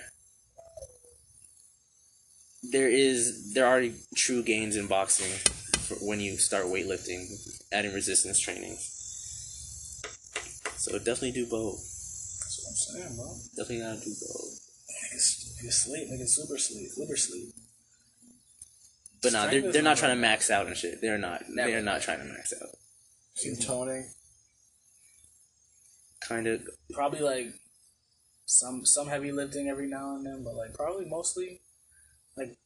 [SPEAKER 2] there is there are true gains in boxing for when you start weightlifting, adding resistance training. So definitely do both.
[SPEAKER 4] That's what I'm saying, bro.
[SPEAKER 2] Definitely gotta do both.
[SPEAKER 4] Niggas, niggas sleep, niggas super sleep, super sleep.
[SPEAKER 2] But nah, they're they're not trying to max out and shit. They're not.
[SPEAKER 4] Never.
[SPEAKER 2] They're not trying to max out.
[SPEAKER 7] Keep toning.
[SPEAKER 2] Kind of.
[SPEAKER 4] Probably like some some heavy lifting every now and then, but like probably mostly like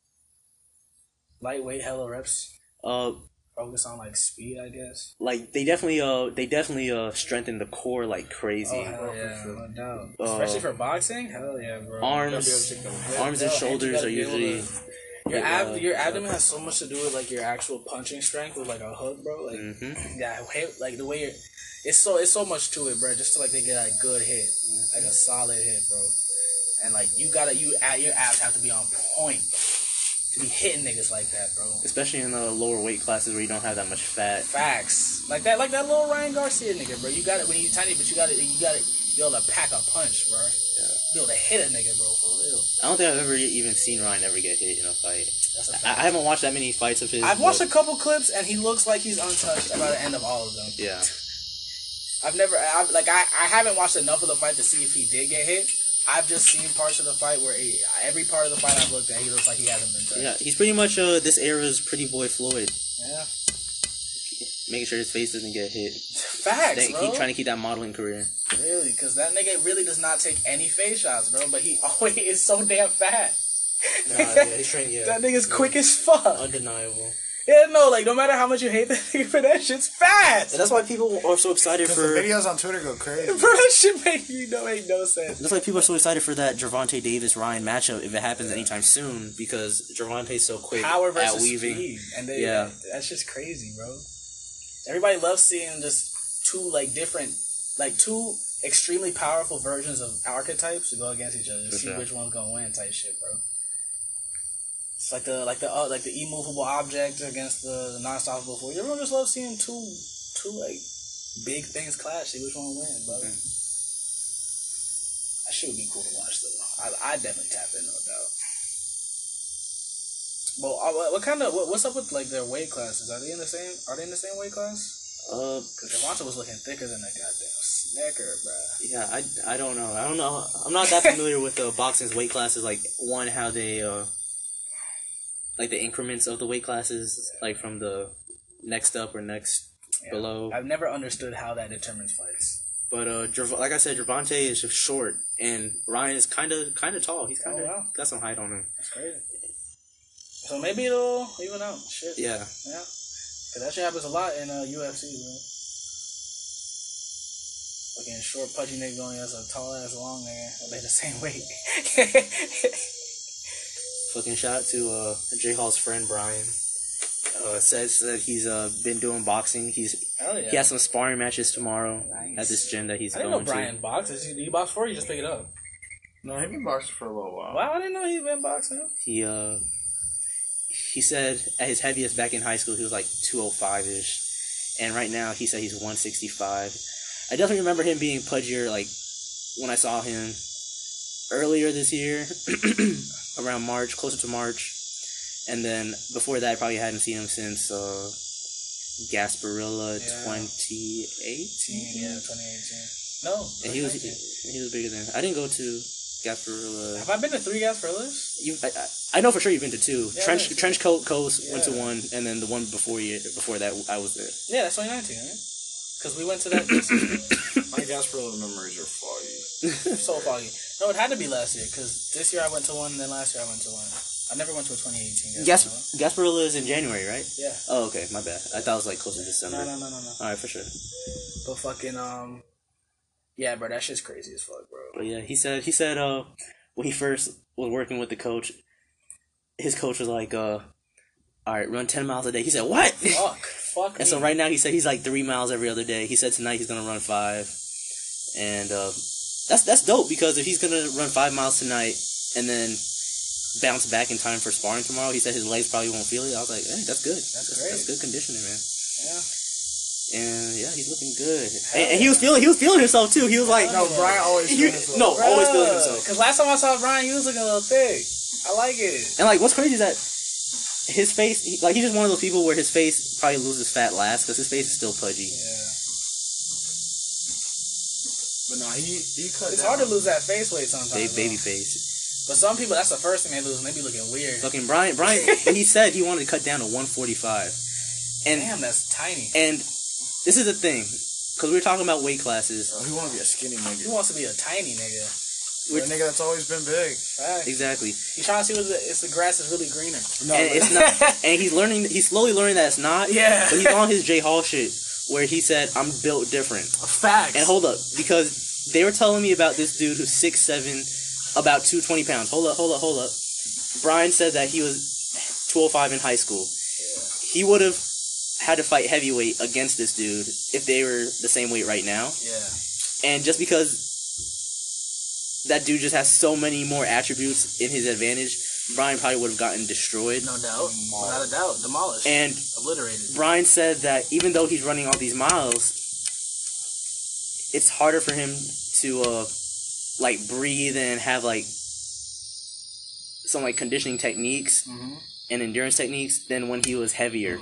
[SPEAKER 4] lightweight hella reps.
[SPEAKER 2] Uh,
[SPEAKER 4] Focus on like speed, I guess.
[SPEAKER 2] like they definitely uh they definitely uh strengthen the core like crazy.
[SPEAKER 4] Oh hell yeah, no doubt.
[SPEAKER 2] Uh,
[SPEAKER 4] Especially for boxing, hell yeah, bro.
[SPEAKER 2] arms, arms and
[SPEAKER 4] Yeah,
[SPEAKER 2] shoulders
[SPEAKER 4] you
[SPEAKER 2] are usually.
[SPEAKER 4] Your
[SPEAKER 2] Yeah,
[SPEAKER 4] ab, your abdomen has so much to do with like your actual punching strength with like a hook, bro. Like
[SPEAKER 2] Mhm.
[SPEAKER 4] yeah, hit, like the way you're, it's so it's so much to it, bro. Just to like they get a good hit, like a solid hit, bro. And like you gotta you at your abs have to be on point to be hitting niggas like that, bro.
[SPEAKER 2] especially in the lower weight classes where you don't have that much fat.
[SPEAKER 4] Facts like that, like that little Ryan Garcia nigga, bro. You got it when you tiny, but you got it, you got it. You able to pack a punch, bro.
[SPEAKER 2] Yeah.
[SPEAKER 4] You able to hit a nigga, bro, for real.
[SPEAKER 2] I don't think I've ever even seen Ryan ever get hit in a fight.
[SPEAKER 4] That's a
[SPEAKER 2] I,
[SPEAKER 4] fact.
[SPEAKER 2] I haven't watched that many fights of his.
[SPEAKER 4] I've watched a couple clips and he looks like he's untouched by the end of all of them.
[SPEAKER 2] Yeah, <laughs>
[SPEAKER 4] I've never, I've, like, I, I haven't watched enough of the fight to see if he did get hit. I've just seen parts of the fight where he, every part of the fight I've looked at, he looks like he hasn't been touched.
[SPEAKER 2] yeah. He's pretty much uh this era's Pretty Boy Floyd,
[SPEAKER 4] Yeah.
[SPEAKER 2] making sure his face doesn't get hit.
[SPEAKER 4] Facts,
[SPEAKER 2] They
[SPEAKER 4] bro.
[SPEAKER 2] keep trying to keep that modeling career.
[SPEAKER 4] Really, because that nigga really does not take any face shots, bro. But he <laughs> always is so damn fat.
[SPEAKER 8] Nah, yeah, he's training. Yeah, <laughs>
[SPEAKER 4] that nigga's quick as fuck.
[SPEAKER 8] undeniable.
[SPEAKER 4] Yeah, no, like no matter how much you hate that nigga for that shit's fast.
[SPEAKER 2] And that's why people are so excited
[SPEAKER 7] Because
[SPEAKER 2] for.
[SPEAKER 7] the videos on Twitter go crazy.
[SPEAKER 4] Bro, that shit make me no make no sense.
[SPEAKER 2] That's why people are so excited for that Javante Davis Ryan matchup if it happens anytime soon because Javante's so quick
[SPEAKER 4] Power
[SPEAKER 2] at
[SPEAKER 4] versus
[SPEAKER 2] weaving.
[SPEAKER 4] speed, and they,
[SPEAKER 2] Yeah.
[SPEAKER 4] that's just crazy, bro. Everybody loves seeing just two like different, like two extremely powerful versions of archetypes to go against each other to see
[SPEAKER 2] sure.
[SPEAKER 4] which one's gonna win, type shit, bro. It's like the like the uh, like the immovable object against the, non-stoppable force. Everyone just loves seeing two two like big things clash. See which one wins, bro.
[SPEAKER 2] Mm.
[SPEAKER 4] That shit would be cool to watch though. I I definitely tap in, no doubt. Well, uh, what, what kind of what, what's up with like their weight classes? Are they in the same? Are they in the same weight class?
[SPEAKER 2] Uh,
[SPEAKER 4] Because Devonta was looking thicker than a goddamn snicker, bruh.
[SPEAKER 2] yeah, I, I don't know. I don't know. I'm not that familiar with the boxing's weight classes. Like one, how they uh, like the increments of the weight classes, like from the next up or next
[SPEAKER 4] Yeah.
[SPEAKER 2] below.
[SPEAKER 4] I've never understood how that determines fights.
[SPEAKER 2] But uh, like I said, Javante is just short, and Ryan is kind of kind of tall. He's kind of
[SPEAKER 4] Oh, wow.
[SPEAKER 2] got some height on him.
[SPEAKER 4] That's crazy. So maybe it'll even out. Shit.
[SPEAKER 2] Yeah,
[SPEAKER 4] Yeah. Cause that shit happens a lot in uh, UFC, bro. Fucking short, pudgy nigga going against a tall ass, long nigga. They the same weight. <laughs>
[SPEAKER 2] fucking shout out to uh, J Hall's friend Brian. Uh, says that he's uh been doing boxing. He's
[SPEAKER 4] yeah.
[SPEAKER 2] he has some sparring matches tomorrow
[SPEAKER 4] Nice.
[SPEAKER 2] at this gym that he's
[SPEAKER 4] I didn't know
[SPEAKER 2] going
[SPEAKER 4] Brian boxes. Did you box for? Or you just pick it up.
[SPEAKER 7] No, he's been boxing for a little while.
[SPEAKER 4] Wow, I didn't know he's been boxing.
[SPEAKER 2] to. He uh he said at his heaviest back in high school he was like two oh five ish, and right now he said he's one sixty five. I definitely remember him being pudgier like when I saw him earlier this year, <clears throat> around March, closer to March, and then before that I probably hadn't seen him since uh Gasparilla
[SPEAKER 4] Yeah.
[SPEAKER 2] twenty eighteen.
[SPEAKER 4] Yeah, 2018. No.
[SPEAKER 2] And he was
[SPEAKER 4] 2019.
[SPEAKER 2] he was bigger than I didn't go to Gasparilla.
[SPEAKER 4] Have I been to three Gasparillas?
[SPEAKER 2] You, I, I- I know for sure you've been to two.
[SPEAKER 4] Yeah,
[SPEAKER 2] Trench
[SPEAKER 4] yeah.
[SPEAKER 2] Trench Coat Coast went to one, and then the one before you before that I was there.
[SPEAKER 4] Yeah, that's 2019, right? Because we went to that <coughs> <coughs>
[SPEAKER 7] My Gasparilla memories are foggy.
[SPEAKER 4] so foggy. No, it had to be last year because this year I went to one, and then last year I went to one. I never went to a 2018.
[SPEAKER 2] Gas
[SPEAKER 4] Gasparilla.
[SPEAKER 2] Gasparilla is in January, right?
[SPEAKER 4] Yeah.
[SPEAKER 2] Oh, okay, my bad. I thought it was like close to December.
[SPEAKER 4] No, no, no, no, no.
[SPEAKER 2] All right, for sure.
[SPEAKER 4] But fucking um, yeah, bro, that shit's crazy as fuck, bro.
[SPEAKER 2] But yeah, he said he said uh when he first was working with the coach, his coach was like uh, all right, run ten miles a day. He said what?
[SPEAKER 4] Fuck, fuck. <laughs>
[SPEAKER 2] And so right now he said he's like three miles every other day. He said tonight he's gonna run five, and uh, that's that's dope because if he's gonna run five miles tonight and then bounce back in time for sparring tomorrow, he said his legs probably won't feel it. I was like, hey, that's good. That's,
[SPEAKER 4] great.
[SPEAKER 2] That's good conditioning, man.
[SPEAKER 4] Yeah.
[SPEAKER 2] And yeah, he's looking good. And, and he was feeling he was feeling himself too. He was like,
[SPEAKER 7] No, Brian always
[SPEAKER 2] you, no, always feeling himself.
[SPEAKER 4] Because last time I saw Brian, he was looking a little thick. I like it.
[SPEAKER 2] And like, what's crazy is that his face, he, like, he's just one of those people where his face probably loses fat last because his face is still pudgy.
[SPEAKER 4] Yeah.
[SPEAKER 7] But no, he he cut.
[SPEAKER 4] It's
[SPEAKER 7] down.
[SPEAKER 4] hard to lose that face weight sometimes.
[SPEAKER 2] Ba-
[SPEAKER 4] though.
[SPEAKER 2] baby face.
[SPEAKER 4] But some people, that's the first thing they lose, and they be looking weird.
[SPEAKER 2] Fucking Brian, Brian, <laughs> he said he wanted to cut down to 145, and
[SPEAKER 4] Damn, that's tiny.
[SPEAKER 2] and this is the thing, because we were talking about weight classes.
[SPEAKER 7] Oh, he want to be a skinny nigga.
[SPEAKER 4] He wants to be a tiny nigga.
[SPEAKER 7] A nigga that's always been big.
[SPEAKER 4] Facts.
[SPEAKER 2] Exactly,
[SPEAKER 4] He's trying to see what the, if the grass is really greener.
[SPEAKER 7] No,
[SPEAKER 2] and it's not, <laughs> and he's learning. He's slowly learning that it's not.
[SPEAKER 4] Yeah.
[SPEAKER 2] but he's on his J Hall shit, where he said, "I'm built different."
[SPEAKER 4] Facts.
[SPEAKER 2] And hold up, because they were telling me about this dude who's six seven, about two twenty pounds. Hold up, hold up, hold up. Brian said that he was two oh five in high school. He would have had to fight heavyweight against this dude if they were the same weight right now.
[SPEAKER 4] Yeah.
[SPEAKER 2] And just because that dude just has so many more attributes in his advantage, Brian probably would have gotten destroyed.
[SPEAKER 4] No doubt. Without a doubt. Demolished.
[SPEAKER 2] And
[SPEAKER 4] obliterated.
[SPEAKER 2] Brian said that even though he's running all these miles, it's harder for him to uh like breathe and have like some like conditioning techniques
[SPEAKER 4] Mm-hmm.
[SPEAKER 2] and endurance techniques than when he was heavier.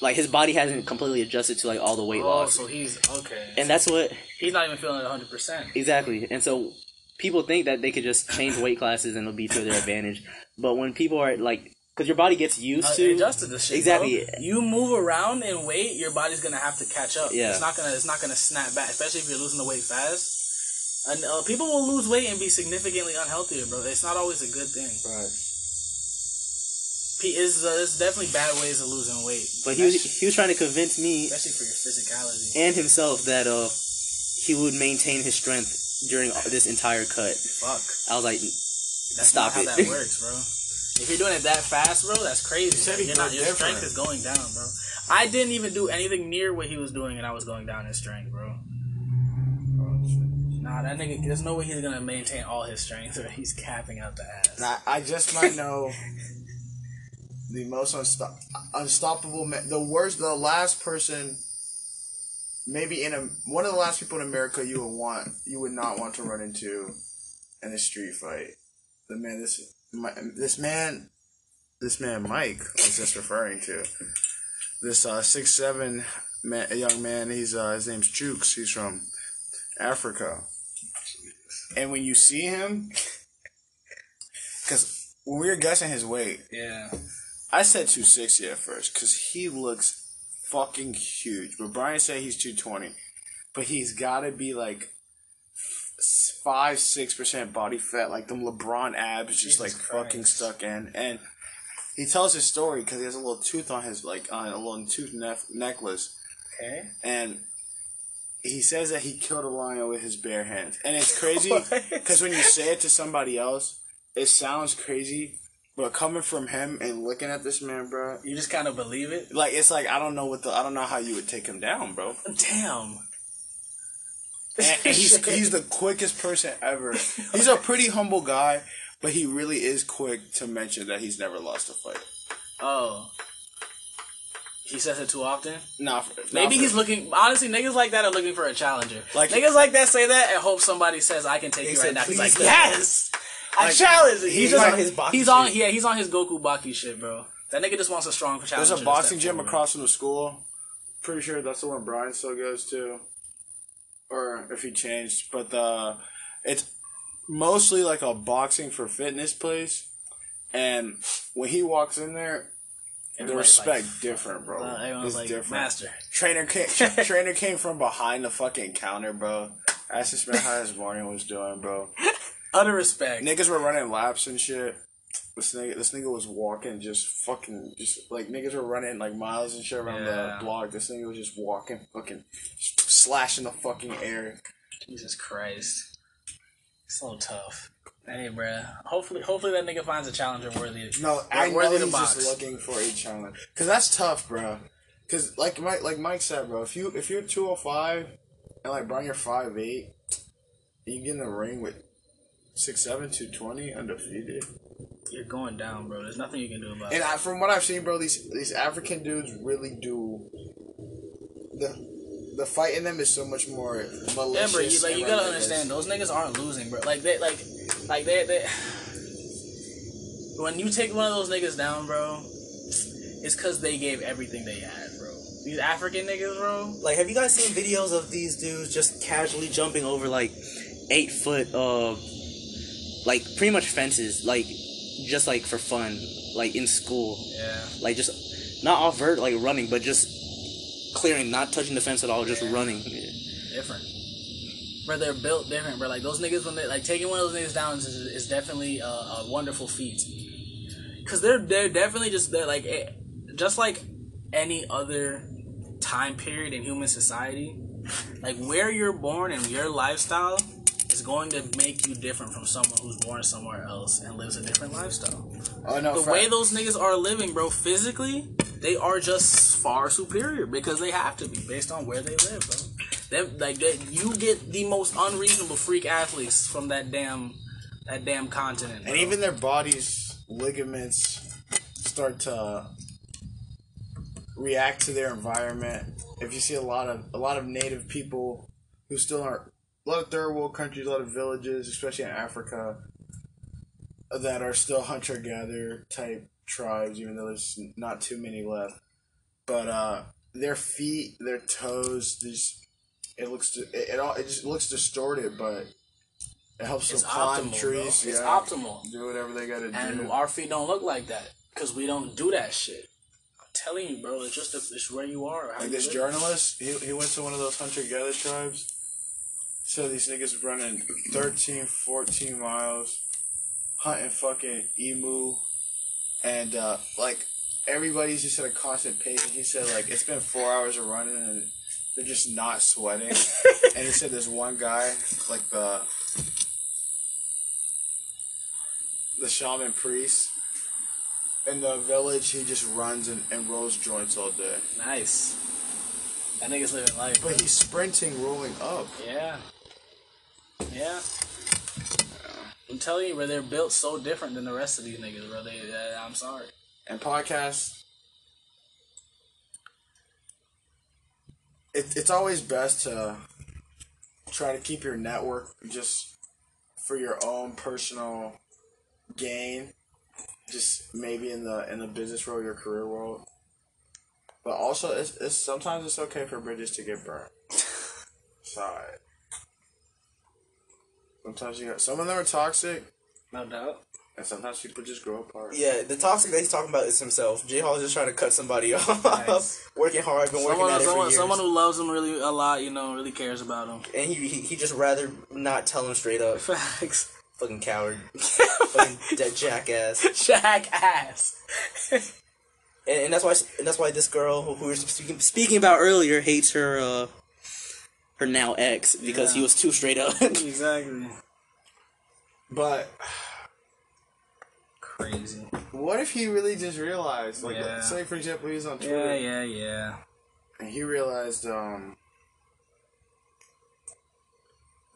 [SPEAKER 2] Like his body hasn't completely adjusted to like all the weight loss.
[SPEAKER 4] Oh,
[SPEAKER 2] loss.
[SPEAKER 4] so he's okay.
[SPEAKER 2] And that's what
[SPEAKER 4] he's not even feeling it 100. percent
[SPEAKER 2] exactly. And so people think that they could just change weight classes and it'll be to their advantage. But when people are like because your body gets used to
[SPEAKER 4] adjusted to shit.
[SPEAKER 2] Exactly.
[SPEAKER 4] bro. You move around in weight, your body's gonna have to catch up.
[SPEAKER 2] Yeah.
[SPEAKER 4] It's not gonna. It's not gonna snap back, especially if you're losing the weight fast. And uh, people will lose weight and be significantly unhealthier, bro. It's not always a good thing.
[SPEAKER 2] Right.
[SPEAKER 4] P is uh, there's definitely bad ways of losing weight,
[SPEAKER 2] But he was he was trying to convince me
[SPEAKER 4] especially for your physicality.
[SPEAKER 2] and himself that uh he would maintain his strength during this entire cut.
[SPEAKER 4] Fuck,
[SPEAKER 2] I was like,
[SPEAKER 4] that's
[SPEAKER 2] Stop
[SPEAKER 4] not
[SPEAKER 2] it.
[SPEAKER 4] how that <laughs> works, bro. If you're doing it that fast, bro, that's crazy.
[SPEAKER 7] said he
[SPEAKER 4] You're not,
[SPEAKER 7] grew
[SPEAKER 4] your strength is going down, bro. I didn't even do anything near what he was doing, and I was going down in strength, bro. Nah, that nigga. There's no way he's gonna maintain all his strength, or he's capping out the ass.
[SPEAKER 7] And I, I just might know the most unstop, unstoppable, ma- the worst, the last person, maybe in a one of the last people in America you would want, you would not want to run into in a street fight. The man, this, my, this man, this man, Mike was just referring to this uh, six seven man, young man. He's uh, his name's Jukes. He's from Africa, and when you see him. Because when we were guessing his weight,
[SPEAKER 4] Yeah.
[SPEAKER 7] I said 260 at first because he looks fucking huge. But Brian said he's 220. But he's got to be like 5 6% body fat, like them LeBron abs just like fucking stuck in. And he tells his story because he has a little tooth on his, like, on a little tooth nef- necklace.
[SPEAKER 4] Okay.
[SPEAKER 7] And he says that he killed a lion with his bare hands. And it's <laughs> crazy because when you say it to somebody else, it sounds crazy. But coming from him and looking at this man, bro,
[SPEAKER 4] You just kind of believe it.
[SPEAKER 7] like it's like I don't know what the I don't know how you would take him down, bro.
[SPEAKER 4] Damn.
[SPEAKER 7] And, he's <laughs> he's the quickest person ever. <laughs> He's a pretty humble guy, but he really is quick to mention that he's never lost a fight.
[SPEAKER 4] Oh. He says it too often.
[SPEAKER 7] Nah, for-
[SPEAKER 4] Maybe
[SPEAKER 7] nah, for-
[SPEAKER 4] he's looking. Honestly, niggas like that are looking for a challenger.
[SPEAKER 7] Like-
[SPEAKER 4] niggas like that say that and hope somebody says, "I can take you right now." He's like,
[SPEAKER 9] "Please
[SPEAKER 4] "Yes, I challenge you."
[SPEAKER 9] he's
[SPEAKER 4] He's
[SPEAKER 9] on
[SPEAKER 4] on
[SPEAKER 9] his Baki
[SPEAKER 4] He's on.
[SPEAKER 9] shit.
[SPEAKER 4] Yeah, he's on his Goku Baki shit, bro. That nigga just wants a strong challenge.
[SPEAKER 7] There's a boxing gym
[SPEAKER 4] forward.
[SPEAKER 7] across from the school. Pretty sure that's the one Brian still goes to, or if he changed. But the it's mostly like a boxing for fitness place, and when he walks in there, the
[SPEAKER 4] Everybody's
[SPEAKER 7] respect different, bro.
[SPEAKER 4] Uh,
[SPEAKER 7] it's
[SPEAKER 4] like,
[SPEAKER 7] different.
[SPEAKER 4] "Master."
[SPEAKER 7] Trainer <laughs> came. tra- trainer came from behind the fucking counter, bro. That's just man how his morning was doing, bro.
[SPEAKER 4] Utter respect.
[SPEAKER 7] Niggas were running laps and shit. This nigga, this nigga was walking, just fucking, just like niggas were running like miles and shit around
[SPEAKER 4] Yeah.
[SPEAKER 7] the block. This nigga was just walking, fucking slashing the fucking air.
[SPEAKER 4] Jesus Christ. So tough. Hey, bruh. Hopefully, hopefully that nigga finds a challenger worthy.
[SPEAKER 7] Of No, I know
[SPEAKER 4] worthy to
[SPEAKER 7] he's
[SPEAKER 4] box.
[SPEAKER 7] just looking for a challenge. Cause that's tough, bro. Cause like Mike, like Mike said, bro, if you if you're two hundred five and like Brian, you're five eight, you get in the ring with six seven, two twenty, undefeated.
[SPEAKER 4] You're going down, bro. There's nothing you can do about
[SPEAKER 7] And
[SPEAKER 4] it.
[SPEAKER 7] I, from what I've seen, bro, these these African dudes really do the the fight in them is so much more
[SPEAKER 4] Yeah, bro. You, like you gotta
[SPEAKER 7] relentless.
[SPEAKER 4] understand, those niggas aren't losing, bro. Like they, like, like they, they. <sighs> When you take one of those niggas down, bro, it's because they gave everything they had, bro. These African niggas, bro.
[SPEAKER 2] like, have you guys seen videos of these dudes just casually jumping over like eight foot uh
[SPEAKER 10] like pretty much fences, like just like for fun, like in school,
[SPEAKER 4] Yeah.
[SPEAKER 10] like just not off vert like running, but just clearing, not touching the fence at all, just running.
[SPEAKER 4] different. Bro, they're built different, But Like those niggas when they like taking one of those niggas down is, is definitely a, a wonderful feat. Cause they're they're definitely just they're like eh, just like any other time period in human society. Like where you're born and your lifestyle is going to make you different from someone who's born somewhere else and lives a different lifestyle.
[SPEAKER 7] Oh no,
[SPEAKER 4] The way those niggas are living, bro, physically, they are just far superior because they have to be based on where they live, bro. Like that, you get the most unreasonable freak athletes from that damn that damn continent.
[SPEAKER 7] and even their bodies ligaments start to react to their environment. If you see a lot of a lot of native people who still are a lot of third world countries, a lot of villages, especially in Africa, that are still hunter gatherer type tribes, even though there's not too many left. But uh, their feet, their toes, these it looks it, it all it just looks distorted, but it helps
[SPEAKER 4] it's
[SPEAKER 7] them climb
[SPEAKER 4] optimal,
[SPEAKER 7] trees.
[SPEAKER 4] bro. It's
[SPEAKER 7] yeah,
[SPEAKER 4] optimal.
[SPEAKER 7] do whatever they gotta
[SPEAKER 4] And
[SPEAKER 7] do.
[SPEAKER 4] And our feet don't look like that because we don't do that shit. I'm telling you, bro. It's just it's where you are.
[SPEAKER 7] Like
[SPEAKER 4] you
[SPEAKER 7] this
[SPEAKER 4] live.
[SPEAKER 7] journalist, he, he went to one of those hunter gatherer tribes. So these niggas running 13, 14 miles, hunting fucking emu, and uh, like everybody's just at a constant pace. And he said like it's been four hours of running and they're just not sweating. <laughs> and he said there's one guy like the the shaman priest in the village. He just runs and, and rolls joints all day.
[SPEAKER 4] Nice. That nigga's living life.
[SPEAKER 7] But he's sprinting, rolling up.
[SPEAKER 4] Yeah. Yeah. I'm telling you, bro, they're built so different than the rest of these niggas, bro. They, uh, I'm sorry.
[SPEAKER 7] And podcasts, it, it's always best to try to keep your network just for your own personal gain. Just maybe in the in the business world, your career world. But also, it's, it's sometimes it's okay for bridges to get burnt. <laughs> Sorry. Sometimes you got some of them are toxic,
[SPEAKER 4] No doubt.
[SPEAKER 7] and sometimes people just grow apart.
[SPEAKER 2] Yeah, the toxic that he's talking about is himself. J Hall is just trying to cut somebody <laughs> off.
[SPEAKER 4] Nice.
[SPEAKER 2] working hard, been working
[SPEAKER 4] Someone,
[SPEAKER 2] it for years.
[SPEAKER 4] someone who loves him really a lot, you know, really cares about him.
[SPEAKER 2] and he, he he just rather not tell him straight up.
[SPEAKER 4] Facts.
[SPEAKER 2] Fucking coward. <laughs> Fucking dead jackass.
[SPEAKER 4] Jackass.
[SPEAKER 2] And, and that's why and that's why this girl who, who we were speaking speaking about earlier hates her uh her now ex because he was too straight up. <laughs>
[SPEAKER 4] exactly.
[SPEAKER 7] But <sighs>
[SPEAKER 4] Crazy.
[SPEAKER 7] What if he really just realized, like,
[SPEAKER 4] Yeah.
[SPEAKER 7] say for example, he's on Twitter.
[SPEAKER 4] Yeah, yeah, yeah.
[SPEAKER 7] and he realized um,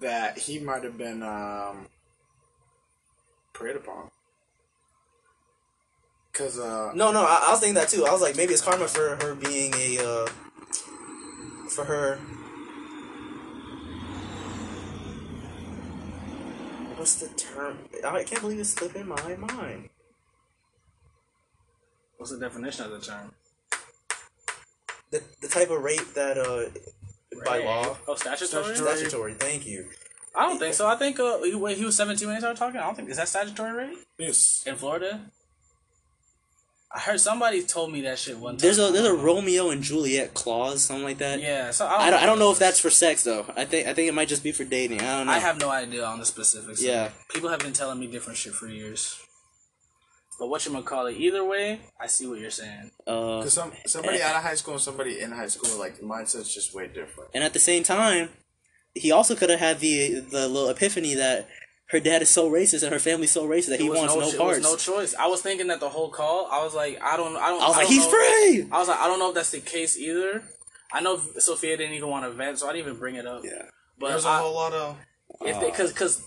[SPEAKER 7] that he might have been um, preyed upon. Cause uh,
[SPEAKER 2] no, no, I, I was thinking that too. I was like, maybe it's karma for her being a uh for her. What's the term? I can't believe it's slipping my mind.
[SPEAKER 4] What's the definition of the term?
[SPEAKER 2] The the type of rape that uh by law
[SPEAKER 4] Oh, statutory?
[SPEAKER 2] statutory. Thank you.
[SPEAKER 4] I don't think so. I think uh, he, when he was 17 when he started talking. I don't think is that statutory rape
[SPEAKER 7] yes,
[SPEAKER 4] in Florida. I heard somebody told me that shit one time.
[SPEAKER 10] There's a there's a Romeo and Juliet clause, something like that.
[SPEAKER 4] yeah. So
[SPEAKER 10] I don't, I don't know if that's for sex though. I think I think it might just be for dating. I don't know.
[SPEAKER 4] I have no idea on the specifics.
[SPEAKER 10] Yeah.
[SPEAKER 4] People have been telling me different shit for years. But what you call it? Either way, I see what you're saying.
[SPEAKER 10] Uh,
[SPEAKER 7] cause some somebody out of high school and somebody in high school, like the mindset's just way different.
[SPEAKER 10] and at the same time, he also could have had the the little epiphany that her dad is so racist and her family's so racist that he
[SPEAKER 4] was
[SPEAKER 10] wants no,
[SPEAKER 4] it
[SPEAKER 10] parts.
[SPEAKER 4] no choice. I was thinking that the whole call. I was like, I don't, I don't.
[SPEAKER 10] I was like,
[SPEAKER 4] don't
[SPEAKER 10] he's
[SPEAKER 4] know-
[SPEAKER 10] free.
[SPEAKER 4] I was like, I don't know if that's the case either. I know Sophia didn't even want to vent, so I didn't even bring it up.
[SPEAKER 10] Yeah.
[SPEAKER 4] but
[SPEAKER 7] There's a
[SPEAKER 4] I,
[SPEAKER 7] whole lot of
[SPEAKER 4] if they, uh, cause, cause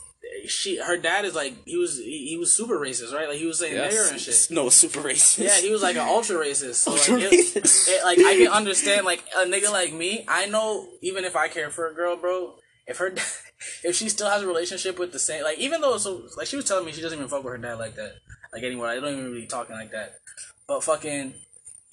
[SPEAKER 4] she, her dad is like, he was, he, he was super racist, right? Like he was saying nigger and shit.
[SPEAKER 10] No, super racist.
[SPEAKER 4] Yeah, he was like an ultra racist. So
[SPEAKER 10] Ultra
[SPEAKER 4] like, it,
[SPEAKER 10] racist.
[SPEAKER 4] it- like I can <laughs> understand like a nigga like me. I know even if I care for a girl, bro, if her <laughs> <laughs> if she still has a relationship with the same like even though so like she was telling me she doesn't even fuck with her dad like that like anymore. I don't even really talking like that. But fucking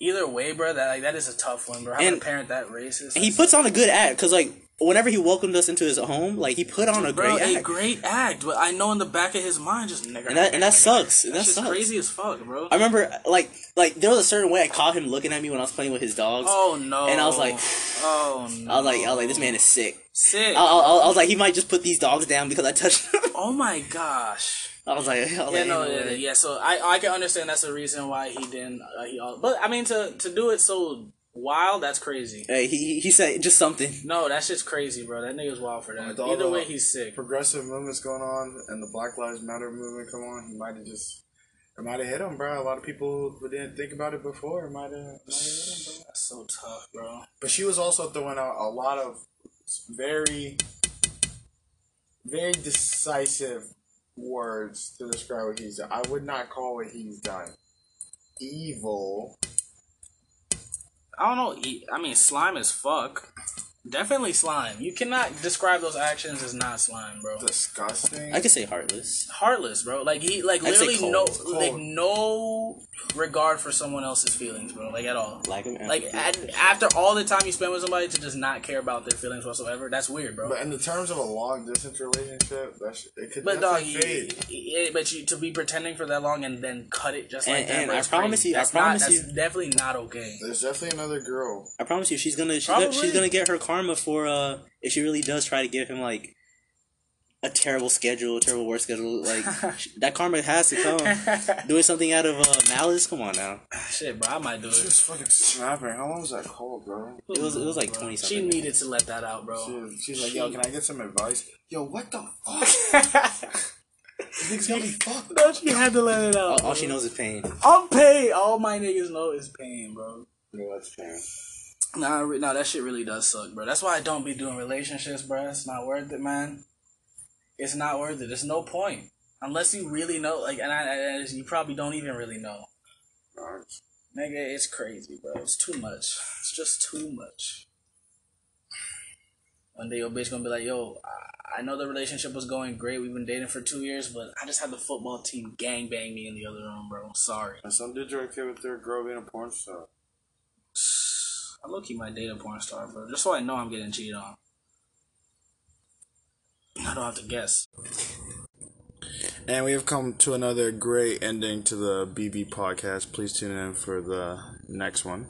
[SPEAKER 4] either way, bro, that like that is a tough one, bro. Having
[SPEAKER 10] And-
[SPEAKER 4] a parent that racist,
[SPEAKER 10] And he puts on a good act because like
[SPEAKER 2] whenever he welcomed us into his home, like he put on a
[SPEAKER 4] Bro,
[SPEAKER 2] great
[SPEAKER 4] a
[SPEAKER 2] act.
[SPEAKER 4] great act, but I know in the back of his mind, just nigga,
[SPEAKER 2] And that- and that sucks.
[SPEAKER 4] nigga.
[SPEAKER 2] That sucks.
[SPEAKER 4] crazy as fuck, bro.
[SPEAKER 2] I remember like like there was a certain way I caught him looking at me when I was playing with his dogs.
[SPEAKER 4] Oh no!
[SPEAKER 2] And I was like,
[SPEAKER 4] oh no! <sighs>
[SPEAKER 2] I was like, I was like, this man is sick.
[SPEAKER 4] sick.
[SPEAKER 2] I, I, I was like, he might just put these dogs down because I touched
[SPEAKER 4] oh my gosh! <laughs>
[SPEAKER 2] I was like, I was
[SPEAKER 4] Yeah,
[SPEAKER 2] like,
[SPEAKER 4] no, yeah, yeah. So I I can understand that's the reason why he didn't. Uh, he all, but I mean to to do it so wild, that's crazy.
[SPEAKER 2] Hey, he he- he said just something.
[SPEAKER 4] No, that's just crazy, bro. That nigga's wild for that.
[SPEAKER 7] With all
[SPEAKER 4] Either
[SPEAKER 7] the
[SPEAKER 4] way, he's sick.
[SPEAKER 7] Progressive movements going on and the Black Lives Matter movement come on. He might have just. It might have hit him, bro. A lot of people who didn't think about it before. It might have hit him, bro.
[SPEAKER 4] That's so tough, bro.
[SPEAKER 7] But she was also throwing out a lot of very, very decisive words to describe what he's done. I would not call what he's done evil.
[SPEAKER 4] I don't know. I mean, slime as fuck. Definitely slime. You cannot describe those actions as not slime, bro.
[SPEAKER 7] Disgusting.
[SPEAKER 2] I could say heartless.
[SPEAKER 4] Heartless, bro. Like he, like
[SPEAKER 2] I'd say
[SPEAKER 4] literally
[SPEAKER 2] cold.
[SPEAKER 4] no,
[SPEAKER 7] Cold.
[SPEAKER 4] like no regard for someone else's feelings, bro. Like at all.
[SPEAKER 2] Lack of
[SPEAKER 4] Like
[SPEAKER 2] empathy.
[SPEAKER 4] at, after all the time you spend with somebody to just not care about their feelings whatsoever, that's weird, bro.
[SPEAKER 7] but in the terms of a long distance relationship, that sh- it could be.
[SPEAKER 4] But dog,
[SPEAKER 7] definitely
[SPEAKER 4] you,
[SPEAKER 7] fade.
[SPEAKER 4] yeah, but you to be pretending for that long and then cut it just like
[SPEAKER 2] And-
[SPEAKER 4] that,
[SPEAKER 2] and
[SPEAKER 4] bro,
[SPEAKER 2] I promise
[SPEAKER 4] crazy.
[SPEAKER 2] you- I promise
[SPEAKER 4] not, that's
[SPEAKER 2] you-
[SPEAKER 4] definitely not okay.
[SPEAKER 7] There's definitely another girl.
[SPEAKER 2] I promise you, she's gonna she's, gonna she's gonna get her karma for uh if she really does try to give him like a terrible schedule, a terrible work schedule. Like <laughs> that karma has to come. <laughs> Doing something out of uh, malice. Come on now.
[SPEAKER 4] Shit, bro, I might do
[SPEAKER 7] She
[SPEAKER 4] it.
[SPEAKER 7] was fucking snapping. How long was that call, bro?
[SPEAKER 2] It was it was like twenty
[SPEAKER 4] She
[SPEAKER 2] something.
[SPEAKER 4] needed to let that out, bro.
[SPEAKER 7] She was, she's like, yo, can I get some advice? Yo, what the fuck? <laughs> Niggas got me fucked.
[SPEAKER 4] No, she had to let it out.
[SPEAKER 2] all, all she knows is pain.
[SPEAKER 4] I'm paid. All my niggas know is pain, bro.
[SPEAKER 7] No, that's fair.
[SPEAKER 4] Nah, re- nah, that shit really does suck, bro. That's why I don't be doing relationships, bro. It's not worth it, man. It's not worth it. There's no point unless you really know. Like, and I, I, you probably don't even really know. Nigga, it's crazy, bro. It's too much. It's just too much. One day your bitch gonna be like, yo, I, I know the relationship was going great. We've been dating for two years, but I just had the football team gang bang me in the other room, bro. I'm sorry.
[SPEAKER 7] And some dudes are okay with their girl being a porn star. <sighs>
[SPEAKER 4] I low key might date a porn star, bro. Just so I know I'm getting cheated on. I don't have to guess.
[SPEAKER 7] And we have come to another great ending to the BB podcast. Please tune in for the next one.